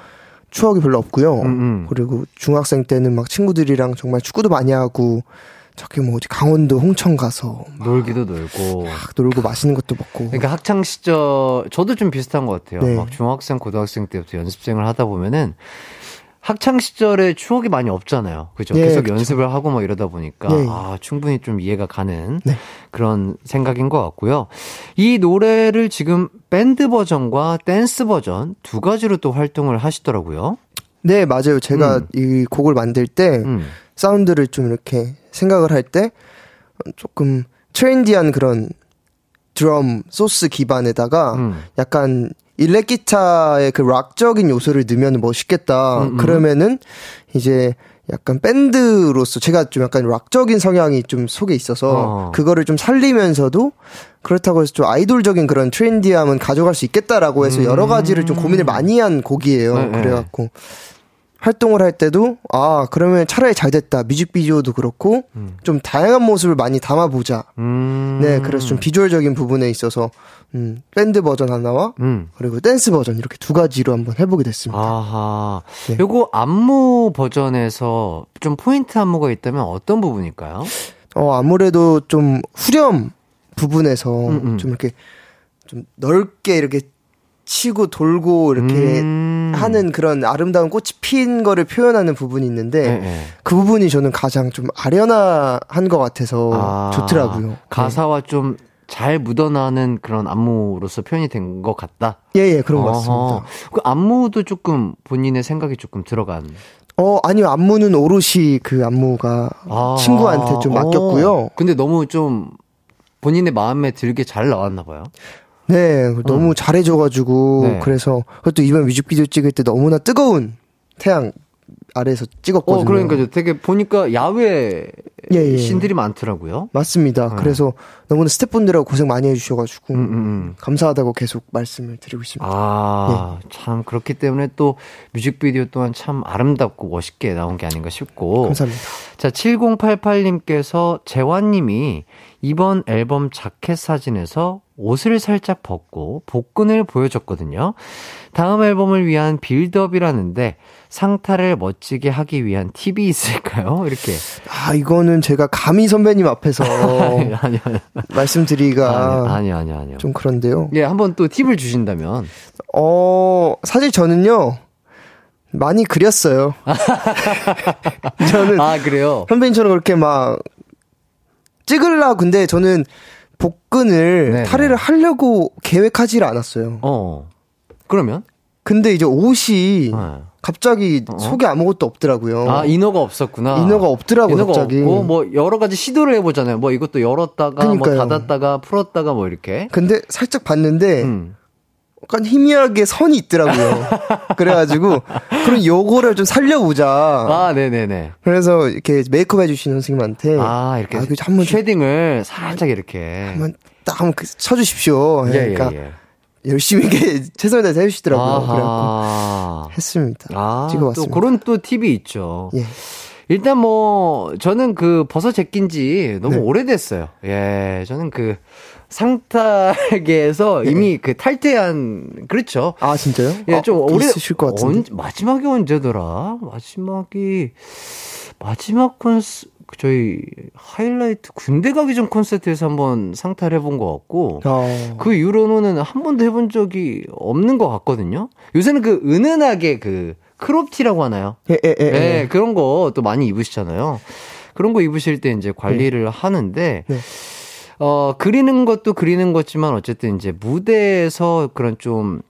추억이 별로 없고요. 음, 음. 그리고 중학생 때는 막 친구들이랑 정말 축구도 많이 하고 저기 뭐 어디 강원도 홍천 가서 막 놀기도 놀고. 놀고 맛있는 것도 먹고 그러니까 학창 시절 저도 좀 비슷한 것 같아요. 네. 막 중학생, 고등학생 때부터 연습생을 하다 보면은 학창 시절에 추억이 많이 없잖아요. 그죠? 예, 계속 그쵸. 연습을 하고 막 이러다 보니까 예, 예. 아, 충분히 좀 이해가 가는 네. 그런 생각인 것 같고요. 이 노래를 지금 밴드 버전과 댄스 버전 두 가지로 또 활동을 하시더라고요. 네 맞아요. 제가 음. 이 곡을 만들 때 음. 사운드를 좀 이렇게 생각을 할 때 조금 trendy한 그런 드럼 소스 기반에다가 음. 약간 일렉 기타의 그 락적인 요소를 넣으면 멋있겠다. 음, 음. 그러면은 이제 약간 밴드로서 제가 좀 약간 락적인 성향이 좀 속에 있어서 어. 그거를 좀 살리면서도 그렇다고 해서 좀 아이돌적인 그런 트렌디함은 가져갈 수 있겠다라고 해서 여러 가지를 좀 고민을 많이 한 곡이에요. 네, 네. 그래갖고 활동을 할 때도 아 그러면 차라리 잘 됐다 뮤직비디오도 그렇고 좀 다양한 모습을 많이 담아보자. 음. 네, 그래서 좀 비주얼적인 부분에 있어서 음, 밴드 버전 하나와 음. 그리고 댄스 버전 이렇게 두 가지로 한번 해보게 됐습니다. 아하. 네. 요거 안무 버전에서 좀 포인트 안무가 있다면 어떤 부분일까요? 어 아무래도 좀 후렴 부분에서 음, 음. 좀 이렇게 좀 넓게 이렇게 치고 돌고 이렇게 음. 하는 그런 아름다운 꽃이 핀 거를 표현하는 부분이 있는데 네, 네. 그 부분이 저는 가장 좀 아련한 것 같아서 아, 좋더라고요. 네. 가사와 좀잘 묻어나는 그런 안무로서 표현이 된 것 같다. 예, 예, 그런 것 같습니다. 그 안무도 조금 본인의 생각이 조금 들어간. 어, 아니요, 안무는 오롯이 그 안무가 아, 친구한테 좀 맡겼고요. 어, 근데 너무 좀 본인의 마음에 들게 잘 나왔나 봐요. 네, 너무 음. 잘해줘가지고, 네. 그래서, 그것도 이번 뮤직비디오 찍을 때 너무나 뜨거운 태양 아래에서 찍었거든요. 어, 그러니까 되게 보니까 야외 예, 예. 신들이 많더라고요. 맞습니다. 네. 그래서 너무나 스태프분들하고 고생 많이 해주셔가지고 음, 음, 음. 감사하다고 계속 말씀을 드리고 있습니다. 아, 네. 참 그렇기 때문에 또 뮤직비디오 또한 참 아름답고 멋있게 나온 게 아닌가 싶고. 감사합니다. 자, 7088님께서 재환님이 이번 앨범 자켓 사진에서 옷을 살짝 벗고 복근을 보여줬거든요. 다음 앨범을 위한 빌드업이라는데 상타를 멋지게 하기 위한 팁이 있을까요? 이렇게. 아, 이거는 제가 감히 선배님 앞에서 아니, 아니, 아니. 말씀드리기가 아니, 아니, 아니, 아니요. 좀 그런데요. 예, 한번 또 팁을 주신다면. 어, 사실 저는요. 많이 그렸어요. 저는 아, 그래요. 선배님처럼 그렇게 막 찍을라 근데 저는 복근을 네네. 탈의를 하려고 계획하지를 않았어요. 어. 그러면? 근데 이제 옷이 네. 갑자기 어? 속에 아무것도 없더라고요. 아 inner가 없었구나. inner가 없더라고 inner가 갑자기. 없고 뭐 여러 가지 시도를 해보잖아요. 뭐 이것도 열었다가 뭐 그러니까요. 뭐 닫았다가 풀었다가 뭐 이렇게. 근데 살짝 봤는데 음. 약간 희미하게 선이 있더라고요. 그래가지고 그럼 요거를 좀 살려보자. 아 네네네. 그래서 이렇게 메이크업 해주시는 선생님한테 아 이렇게 아, 한번 shading을 살짝 이렇게 한번 딱 한번 그 쳐주십시오. 예, 그러니까. 예, 예. 열심히 이게 최선을 다해서 해주시더라고요. 그래갖고 했습니다. 아, 찍어봤습니다. 또 그런 또 팁이 있죠. 예. 일단 뭐 저는 그 버섯 제낀지 너무 네. 오래됐어요. 예, 저는 그 상타계에서 네. 이미 그 탈퇴한 그렇죠. 아 진짜요? 예, 아, 좀 오래 있으실 것 같은데. 언, 마지막이 언제더라? 마지막이 마지막 콘스 저희 하이라이트 군대 가기 전 콘서트에서 한번 상타를 해본 것 같고 어. 그 이후로는 한 번도 해본 적이 없는 것 같거든요. 요새는 그 은은하게 그 크롭티라고 하나요? 예, 예, 예, 예. 네, 그런 거 또 많이 입으시잖아요. 그런 거 입으실 때 이제 관리를 네. 하는데 네. 어 그리는 것도 그리는 거지만 어쨌든 이제 무대에서 그런 좀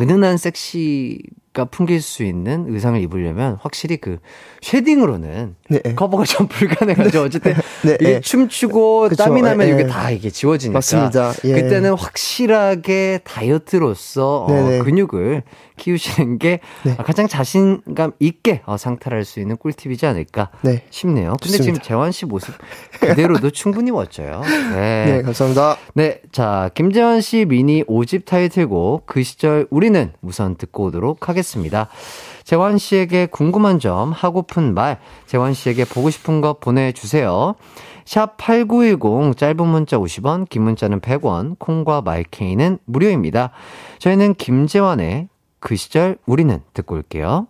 은은한 섹시 가 풍길 수 있는 의상을 입으려면 확실히 그 쉐딩으로는 네. 커버가 좀 불가능하죠. 네. 어쨌든 네. 이게 네. 춤추고 그쵸. 땀이 나면 이게 예. 다 이게 지워지니까. 맞습니다. 예. 그때는 확실하게 다이어트로서 어, 근육을 키우시는 게 네. 가장 자신감 있게 어, 상탈할 수 있는 꿀팁이지 않을까 네. 싶네요. 근데 좋습니다. 지금 재환 씨 모습 그대로도 충분히 멋져요. 네. 네, 감사합니다. 네, 자 김재환 씨 미니 5집 타이틀곡 그 시절 우리는 우선 듣고 오도록 하겠습니다. 재환 씨에게 궁금한 점, 하고픈 말, 재환 씨에게 보고 싶은 것 보내주세요. 샵 8910 짧은 문자 50원, 긴 문자는 100원, 콩과 마이케이는 무료입니다. 저희는 김재환의 그 시절 우리는 듣고 올게요.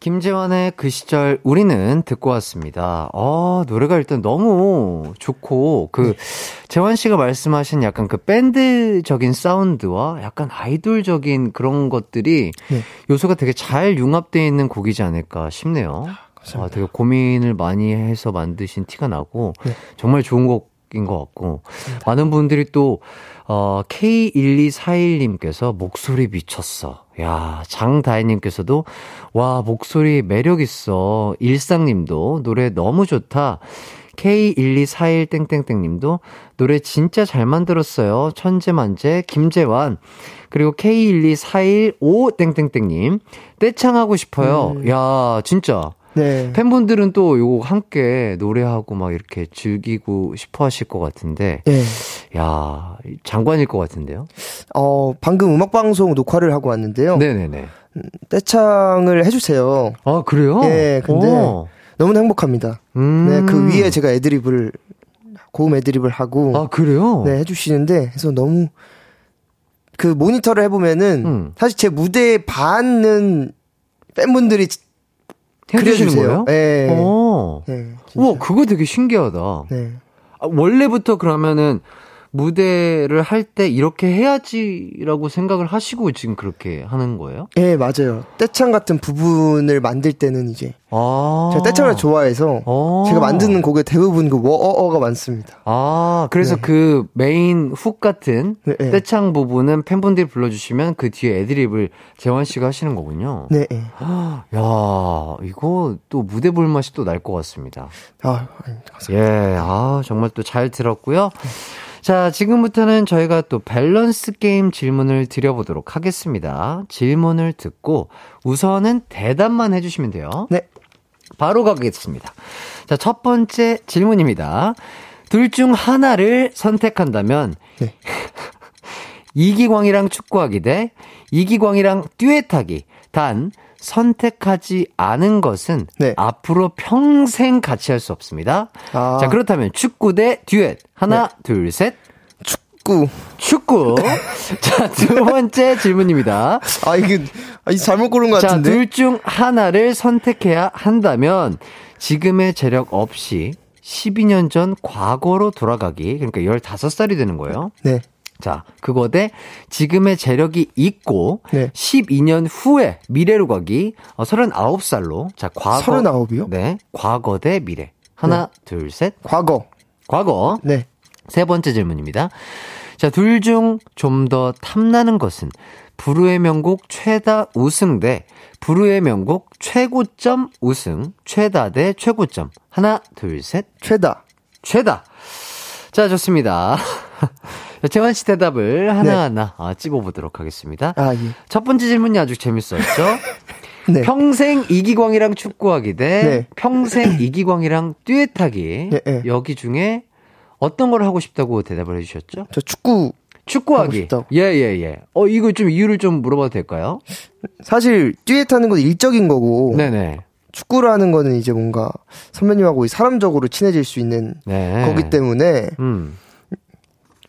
김재환의 그 시절 우리는 듣고 왔습니다. 어, 노래가 일단 너무 좋고, 그, 재환 씨가 말씀하신 약간 그 밴드적인 사운드와 약간 아이돌적인 그런 것들이 네. 요소가 되게 잘 융합되어 있는 곡이지 않을까 싶네요. 아, 되게 고민을 많이 해서 만드신 티가 나고, 네. 정말 좋은 곡 인것 같고, 맞습니다. 많은 분들이 또, 어, K1241님께서 목소리 미쳤어. 야, 장다혜님께서도, 와, 목소리 매력있어. 일상님도 노래 너무 좋다. K1241땡땡땡님도 노래 진짜 잘 만들었어요. 천재만재, 김재환. 그리고 K12415땡땡땡님, 떼창하고 싶어요. 음. 야, 진짜. 네. 팬분들은 또 요거 함께 노래하고 막 이렇게 즐기고 싶어 하실 것 같은데. 네. 야, 장관일 것 같은데요? 어, 방금 음악방송 녹화를 하고 왔는데요. 네네네. 음, 떼창을 해주세요. 아, 그래요? 네, 근데 오. 너무 행복합니다. 음. 네, 그 위에 제가 애드립을, 고음 애드립을 하고. 아, 그래요? 네, 해주시는데, 그래서 너무, 그 모니터를 해보면은, 음. 사실 제 무대에 반은 팬분들이 해주시는 거예요? 네. 어. 네 우와, 그거 되게 신기하다. 네. 아, 원래부터 그러면은 무대를 할 때 이렇게 해야지라고 생각을 하시고 지금 그렇게 하는 거예요? 예, 맞아요. 떼창 같은 부분을 만들 때는 이제 아. 제가 떼창을 좋아해서 아. 제가 만드는 곡에 대부분 그 워어어가 많습니다. 아, 그래서 네. 그 main hook 같은 네, 네. 떼창 부분은 팬분들이 불러주시면 그 뒤에 애드립을 재환 씨가 하시는 거군요. 네. 예. 야, 이거 또 무대 볼 맛이 또 날 것 같습니다. 아, 아닙니다. 예, 아, 정말 또 잘 들었고요. 자, 지금부터는 저희가 또 밸런스 게임 질문을 드려보도록 하겠습니다. 질문을 듣고 우선은 대답만 해주시면 돼요. 네. 바로 가겠습니다. 자, 첫 번째 질문입니다. 둘 중 하나를 선택한다면, 네. 이기광이랑 축구하기 대 이기광이랑 듀엣하기. 단, 선택하지 않은 것은 네. 앞으로 평생 같이 할 수 없습니다. 아. 자, 그렇다면 축구 대 듀엣. 하나, 네. 둘, 셋. 축구. 축구. 자, 두 번째 질문입니다. 아, 이게, 아, 이 잘못 고른 것 자, 같은데. 둘 중 하나를 선택해야 한다면 지금의 재력 없이 12년 전 과거로 돌아가기. 그러니까 15살이 되는 거예요. 네. 자, 그거 대 지금의 재력이 있고 네. 12년 후에 미래로 가기. 어, 39살로. 자, 과거. 39이요? 네. 과거 대 미래. 하나, 둘, 셋. 과거. 과거. 네. 세 번째 질문입니다. 자, 둘 중 좀 더 탐나는 것은 부르의 명곡 최다 우승 대 부르의 명곡 최고점 우승, 최다 대 최고점. 하나, 둘, 셋. 최다. 최다. 자, 좋습니다. 자, 재환 씨 대답을 하나하나 아, 찝어보도록 하겠습니다. 아, 예. 첫 번째 질문이 아주 재밌었죠? 네. 평생 이기광이랑 축구하기 대 네. 평생 이기광이랑 듀엣하기. 네, 네. 여기 중에 어떤 걸 하고 싶다고 대답을 해주셨죠? 저 축구. 축구하기. 싶다고. 예, 예, 예. 어, 이거 좀 이유를 좀 물어봐도 될까요? 사실, 듀엣 하는 건 일적인 거고. 네네. 축구를 하는 거는 이제 뭔가 선배님하고 사람적으로 친해질 수 있는 네. 거기 때문에 음.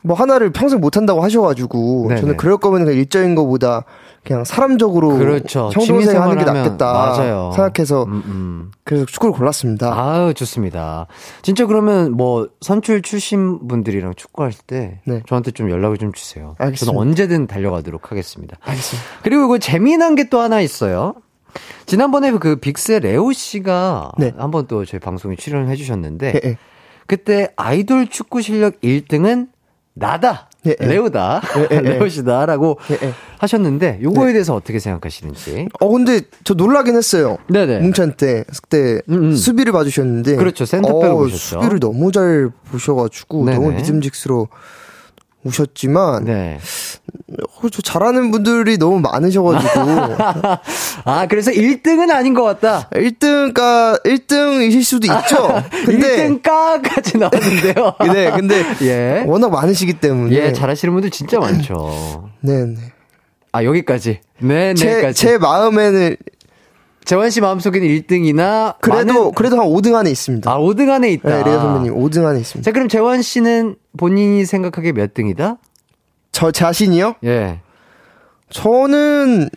뭐 하나를 평생 못 한다고 하셔가지고 네네. 저는 그럴 거면 그냥 일적인 거보다 그냥 사람적으로 그렇죠. 형 동생 하는 게 낫겠다 맞아요. 생각해서 음, 음. 그래서 축구를 골랐습니다. 아유, 좋습니다. 진짜 그러면 뭐 선출 출신 분들이랑 축구할 때 네. 저한테 좀 연락을 좀 주세요. 알겠습니다. 저는 언제든 달려가도록 하겠습니다. 알겠습니다. 그리고 이거 재미난 게 또 하나 있어요. 지난번에 그 빅스의 레오 씨가 네. 한번 또 저희 방송에 출연을 해주셨는데 예, 예. 그때 아이돌 축구 실력 1등은 나다. 예, 예. 레오다. 예, 예, 예. 레오시다라고 예, 예. 하셨는데 요거에 대해서 어떻게 생각하시는지. 어 근데 저 놀라긴 했어요. 네네. 뭉찬 때 그때 음, 음. 수비를 봐주셨는데 그렇죠. 센터백을 어, 보셨죠. 수비를 너무 잘 보셔가지고 네네. 너무 믿음직스러 우셨지만 네. 어, 저 잘하는 분들이 너무 많으셔가지고 아, 그래서 1등은 아닌 것 같다. 1등가 1등이실 수도 있죠. 근데 1등까지 나왔는데요. 네, 근데 예. 워낙 많으시기 때문에 예, 잘하시는 분들 진짜 많죠. 네, 네. 아, 여기까지. 네, 제. 제 마음에는 재환 씨 마음속에는 1등이나 그래도 많은... 그래도 한 5등 안에 있습니다. 아, 5등 안에 있다. 네, 레오 선배님 5등 안에 있습니다. 자, 그럼 재환 씨는 본인이 생각하기에 몇 등이다? 저 자신이요? 예. 저는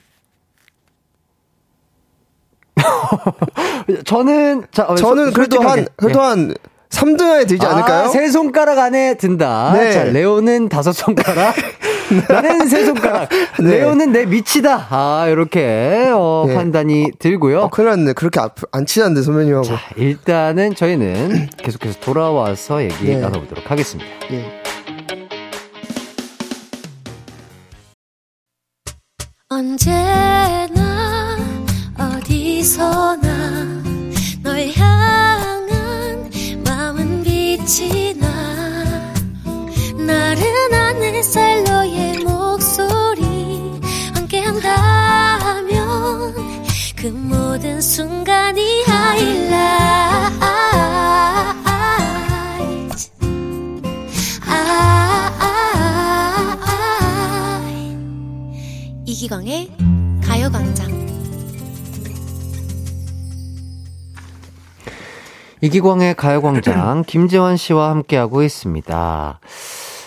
저는 자, 어, 저는 소- 그래도 솔직하게. 한 그래도 예. 한 3등 안에 들지 않을까요? 아, 세 손가락 안에 든다. 네. 자, 레오는 다섯 손가락. 나는 세 손가락. 네. 레오는 내 밑이다. 아, 이렇게 어, 네. 판단이 들고요. 어, 큰일 났네. 그렇게 앞, 안 친한데 선배님하고. 자, 일단은 저희는 계속해서 돌아와서 얘기 네. 나눠보도록 하겠습니다. 예. 언제나 어디서나 널 향한 마음은 빛이 햇살 너의 목소리 함께한다면 그 모든 순간이 이기광의 가요광장. 이기광의 가요광장 김재환 씨와 함께하고 있습니다.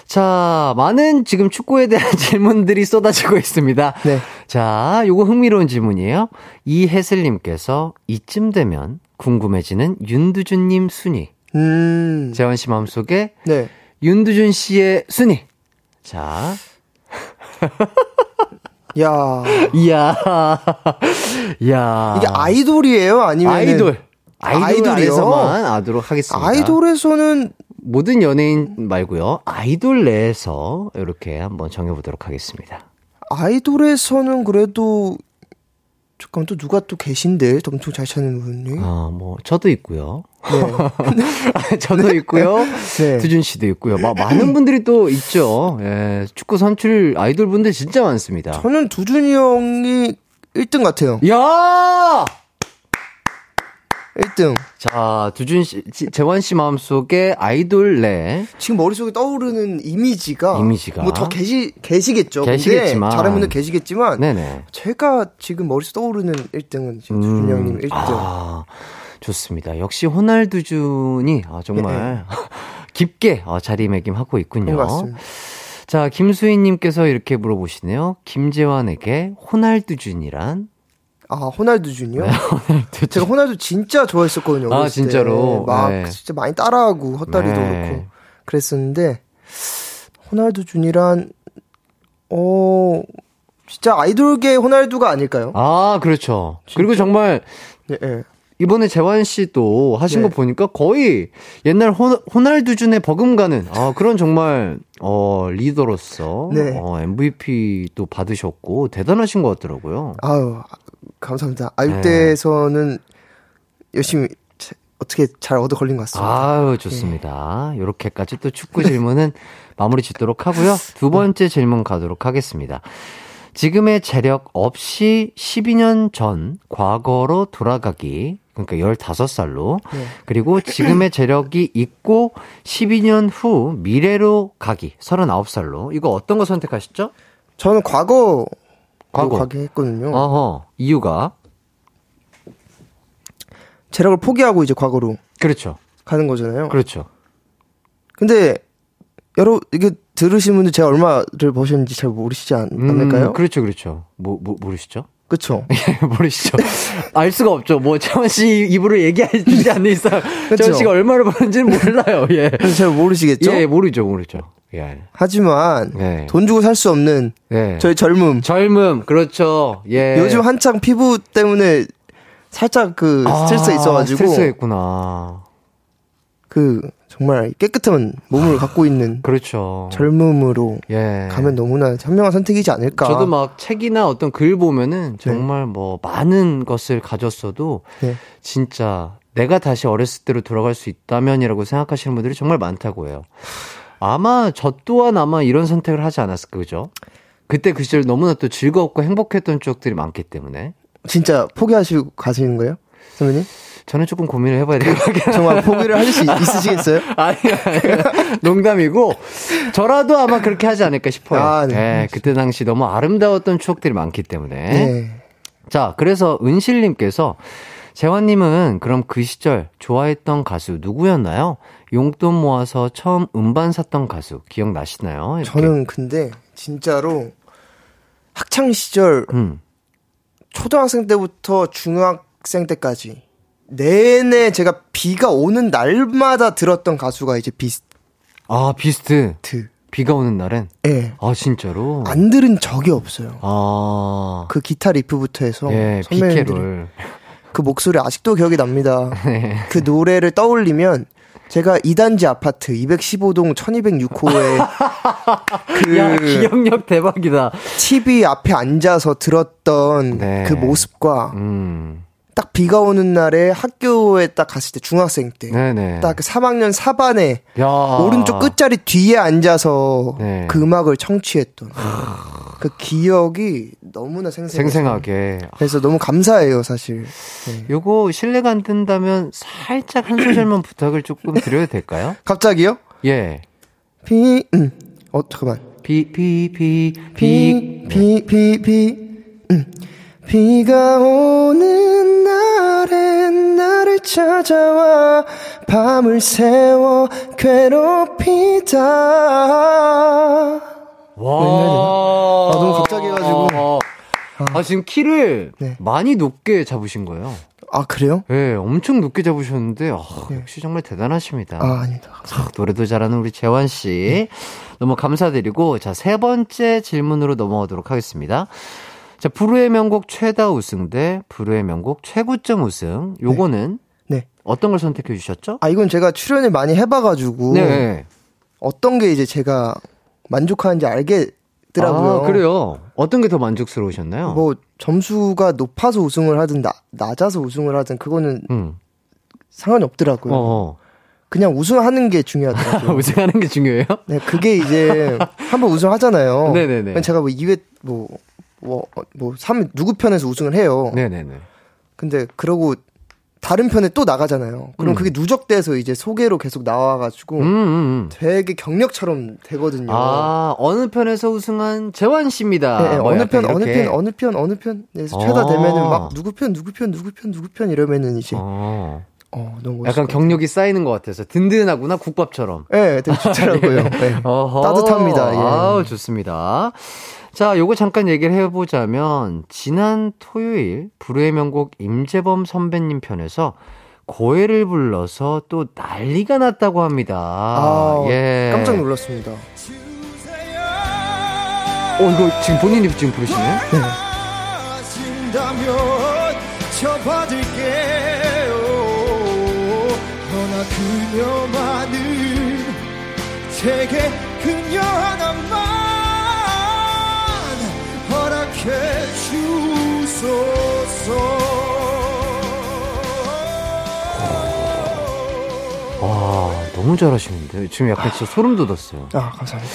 자, 많은 지금 축구에 대한 질문들이 쏟아지고 있습니다. 네. 자, 요거 흥미로운 질문이에요. 이혜슬님께서 이쯤 되면 궁금해지는 윤두준님 순위. 음. 재환 씨 마음속에 네. 윤두준 씨의 순위. 자. 야 이야. 이야. 이게 아이돌이에요? 아니면 아이돌. 아이돌 아이돌이요? 안에서만 하도록 하겠습니다. 아이돌에서는 모든 연예인 말고요. 아이돌 내에서 이렇게 한번 정해보도록 하겠습니다. 아이돌에서는 그래도 잠깐 또 누가 또 계신데 엄청 잘 찾는 분이. 아, 뭐, 저도 있고요. 네. 저도 있고요. 네. 두준 씨도 있고요. 마, 많은 분들이 또 있죠. 예, 축구 선출 아이돌 분들 진짜 많습니다. 저는 두준이 형이 1등 같아요. 야! 1등. 자, 두준 씨, 지- 재환 씨 마음속에 아이돌 내 지금 머릿속에 떠오르는 이미지가 이미지가. 뭐 더 계시 계시겠죠. 계시겠지만. 잘하는 분들 계시겠지만 네네. 제가 지금 머릿속에 떠오르는 1등은 지금 음, 두준이 형님 1등. 아, 좋습니다. 역시 호날두준이 아, 정말 깊게 어, 자리매김하고 있군요. 같습니다. 자, 김수희님께서 이렇게 물어보시네요. 김재환에게 호날두준이란? 아 호날두 준이요? 네. 제가 호날두 진짜 좋아했었거든요. 아, 어렸을 때. 진짜로? 막 네. 진짜 많이 따라하고 헛다리도 네. 그렇고 그랬었는데 호날두 준이란 어 진짜 아이돌계 호날두가 아닐까요? 아, 그렇죠. 그리고 정말 네, 네. 이번에 재환 씨도 하신 네. 거 보니까 거의 옛날 호, 호날두준의 버금가는 아, 그런 정말 어, 리더로서 네. 어, MVP도 받으셨고 대단하신 것 같더라고요. 아유 아, 감사합니다. 네. 아육대에서는 열심히 자- 어떻게 잘 얻어 걸린 것 같습니다. 아유, 좋습니다. 요렇게까지 또 축구 질문은 마무리 짓도록 하고요. 두 번째 질문 가도록 하겠습니다. 지금의 재력 없이 12년 전 과거로 돌아가기. 그러니까 15살로. 네. 그리고 지금의 재력이 있고 12년 후 미래로 가기. 39살로. 이거 어떤 거 선택하셨죠? 저는 과거 과거. 가게 했거든요. 어허. 이유가? 재력을 포기하고 이제 과거로 그렇죠. 가는 거잖아요. 그렇죠. 근데 여러 이게 들으신 분들 제가 얼마를 버셨는지 잘 모르시지 않, 않을까요? 음, 그렇죠, 그렇죠. 뭐, 뭐, 모르시죠? 그쵸? 예, 모르시죠. 알 수가 없죠. 뭐, 채원 씨 입으로 얘기하지 않는 이상? 채원 씨가 얼마를 버는지는 몰라요. 예. 잘 모르시겠죠? 예, 모르죠, 모르죠. 예. 하지만 네. 돈 주고 살 수 없는 예. 저희 젊음. 젊음, 그렇죠. 예. 요즘 한창 피부 때문에 살짝 그 스트레스가 아, 있어가지고 스트레스가 있구나. 그 정말 깨끗한 몸을 갖고 있는 그렇죠. 젊음으로 예. 가면 너무나 현명한 선택이지 않을까. 저도 막 책이나 어떤 글 보면은 정말 뭐 많은 것을 가졌어도 네. 진짜 내가 다시 어렸을 때로 돌아갈 수 있다면이라고 생각하시는 분들이 정말 많다고 해요. 아마 저 또한 아마 이런 선택을 하지 않았을까 그죠? 그때 그 시절 너무나 또 즐겁고 행복했던 추억들이 많기 때문에 진짜 포기하시고 가시는 거예요, 선배님? 저는 조금 고민을 해봐야 될것 한데 정말 포기를 하실 수 있- 있으시겠어요? 아니, 아니, 농담이고, 저라도 아마 그렇게 하지 않을까 싶어요. 아, 네. 예, 그때 당시 너무 아름다웠던 추억들이 많기 때문에. 네. 자, 그래서 은실님께서, 재환님은 그럼 그 시절 좋아했던 가수 누구였나요? 용돈 모아서 처음 음반 샀던 가수 기억나시나요? 이렇게. 저는 근데 진짜로 학창 시절 음. 초등학생 때부터 중학생 때까지 내내 제가 비가 오는 날마다 들었던 가수가 이제 비스트. 아, 비스트. 비가 오는 날엔? 예. 아, 진짜로? 안 들은 적이 없어요. 아. 그 기타 riff부터 해서 예, 비케롤. 그 목소리 아직도 기억이 납니다. 네. 그 노래를 떠올리면 제가 2단지 아파트 215동 1206호에 그 야, 기억력 대박이다. TV 앞에 앉아서 들었던 네. 그 모습과 음. 딱 비가 오는 날에 학교에 딱 갔을 때 중학생 때. 딱 그 3학년 4반에 야. 오른쪽 끝자리 뒤에 앉아서 네. 그 음악을 청취했던 그 기억이 너무나 생생하게. 그래서 너무 감사해요 사실 네. 요거 실례가 안 된다면 살짝 한 소절만 부탁을 조금 드려도 될까요? 갑자기요? 예. 비, 음. 어, 잠깐만. 비, 비, 비, 비. 비, 비, 비, 비, 음. 비가 오는 나를 찾아와 밤을 새워 괴롭히다. 와. 아, 너무 갑자기 해가지고. 아, 지금 키를 네. 많이 높게 잡으신 거예요. 아, 그래요? 네, 엄청 높게 잡으셨는데, 아, 네. 역시 정말 대단하십니다. 아, 아니다. 아, 노래도 잘하는 우리 재환 씨. 너무 감사드리고, 자, 세 번째 질문으로 넘어가도록 하겠습니다. 자, 불후의 명곡 최다 우승 대 불후의 명곡 최고점 우승. 요거는 네. 어떤 걸 선택해 주셨죠? 아, 이건 제가 출연을 많이 해봐가지고. 네. 어떤 게 이제 제가 만족하는지 알겠더라고요. 아, 그래요. 어떤 게 더 만족스러우셨나요? 뭐, 점수가 높아서 우승을 하든, 나, 낮아서 우승을 하든, 그거는 음. 상관이 없더라고요. 어. 그냥 우승하는 게 중요하더라고요. 우승하는 게 중요해요? 네, 그게 이제, 한번 우승하잖아요. 네네네. 제가 뭐 2회, 뭐, 뭐, 어, 뭐, 3, 누구 편에서 우승을 해요. 네네네. 근데, 그러고, 다른 편에 또 나가잖아요. 그럼 음. 그게 누적돼서 이제 소개로 계속 나와가지고, 음, 음, 음. 되게 경력처럼 되거든요. 아, 어느 편에서 우승한 재환 씨입니다. 네, 네, 뭐 어느 편, 어느. 편, 어느 편, 어느 편에서 어. 최다 되면은 막 누구 편, 누구 편, 누구 편, 누구 편, 이러면은 이제 어, 어. 너무 약간 경력이 쌓이는 것 같아서 든든하구나 국밥처럼. 네, 되게 좋더라고요. 네. 따뜻합니다. 예. 아우, 좋습니다. 자, 요거 잠깐 얘기를 해보자면, 지난 토요일, 불후의 명곡 임재범 선배님 편에서 고해를 불러서 또 난리가 났다고 합니다. 아, 예. 깜짝 놀랐습니다. 어, 이거 지금 본인이 지금 허나 그녀만은 제게 그녀 와, 너무 잘하시는데. 지금 약간 진짜 소름 돋았어요. 아, 감사합니다.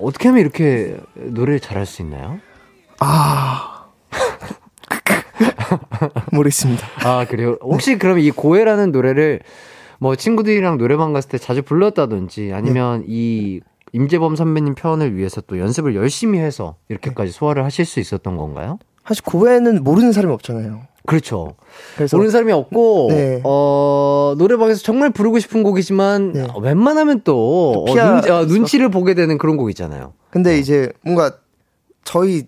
어떻게 하면 이렇게 노래를 잘할 수 있나요? 아. 모르겠습니다. 아, 그래요? 혹시 그럼 이 고해라는 노래를 뭐 친구들이랑 노래방 갔을 때 자주 불렀다든지 아니면 이 임재범 선배님 편을 위해서 또 연습을 열심히 해서 이렇게까지 소화를 하실 수 있었던 건가요? 사실 고해는 모르는 사람이 없잖아요. 그렇죠. 그래서 모르는 사람이 없고, 네. 어, 노래방에서 정말 부르고 싶은 곡이지만, 네. 어, 웬만하면 또, 어, 피하- 눈, 어, 눈치를 보게 되는 그런 곡이잖아요. 근데 이제 뭔가 저희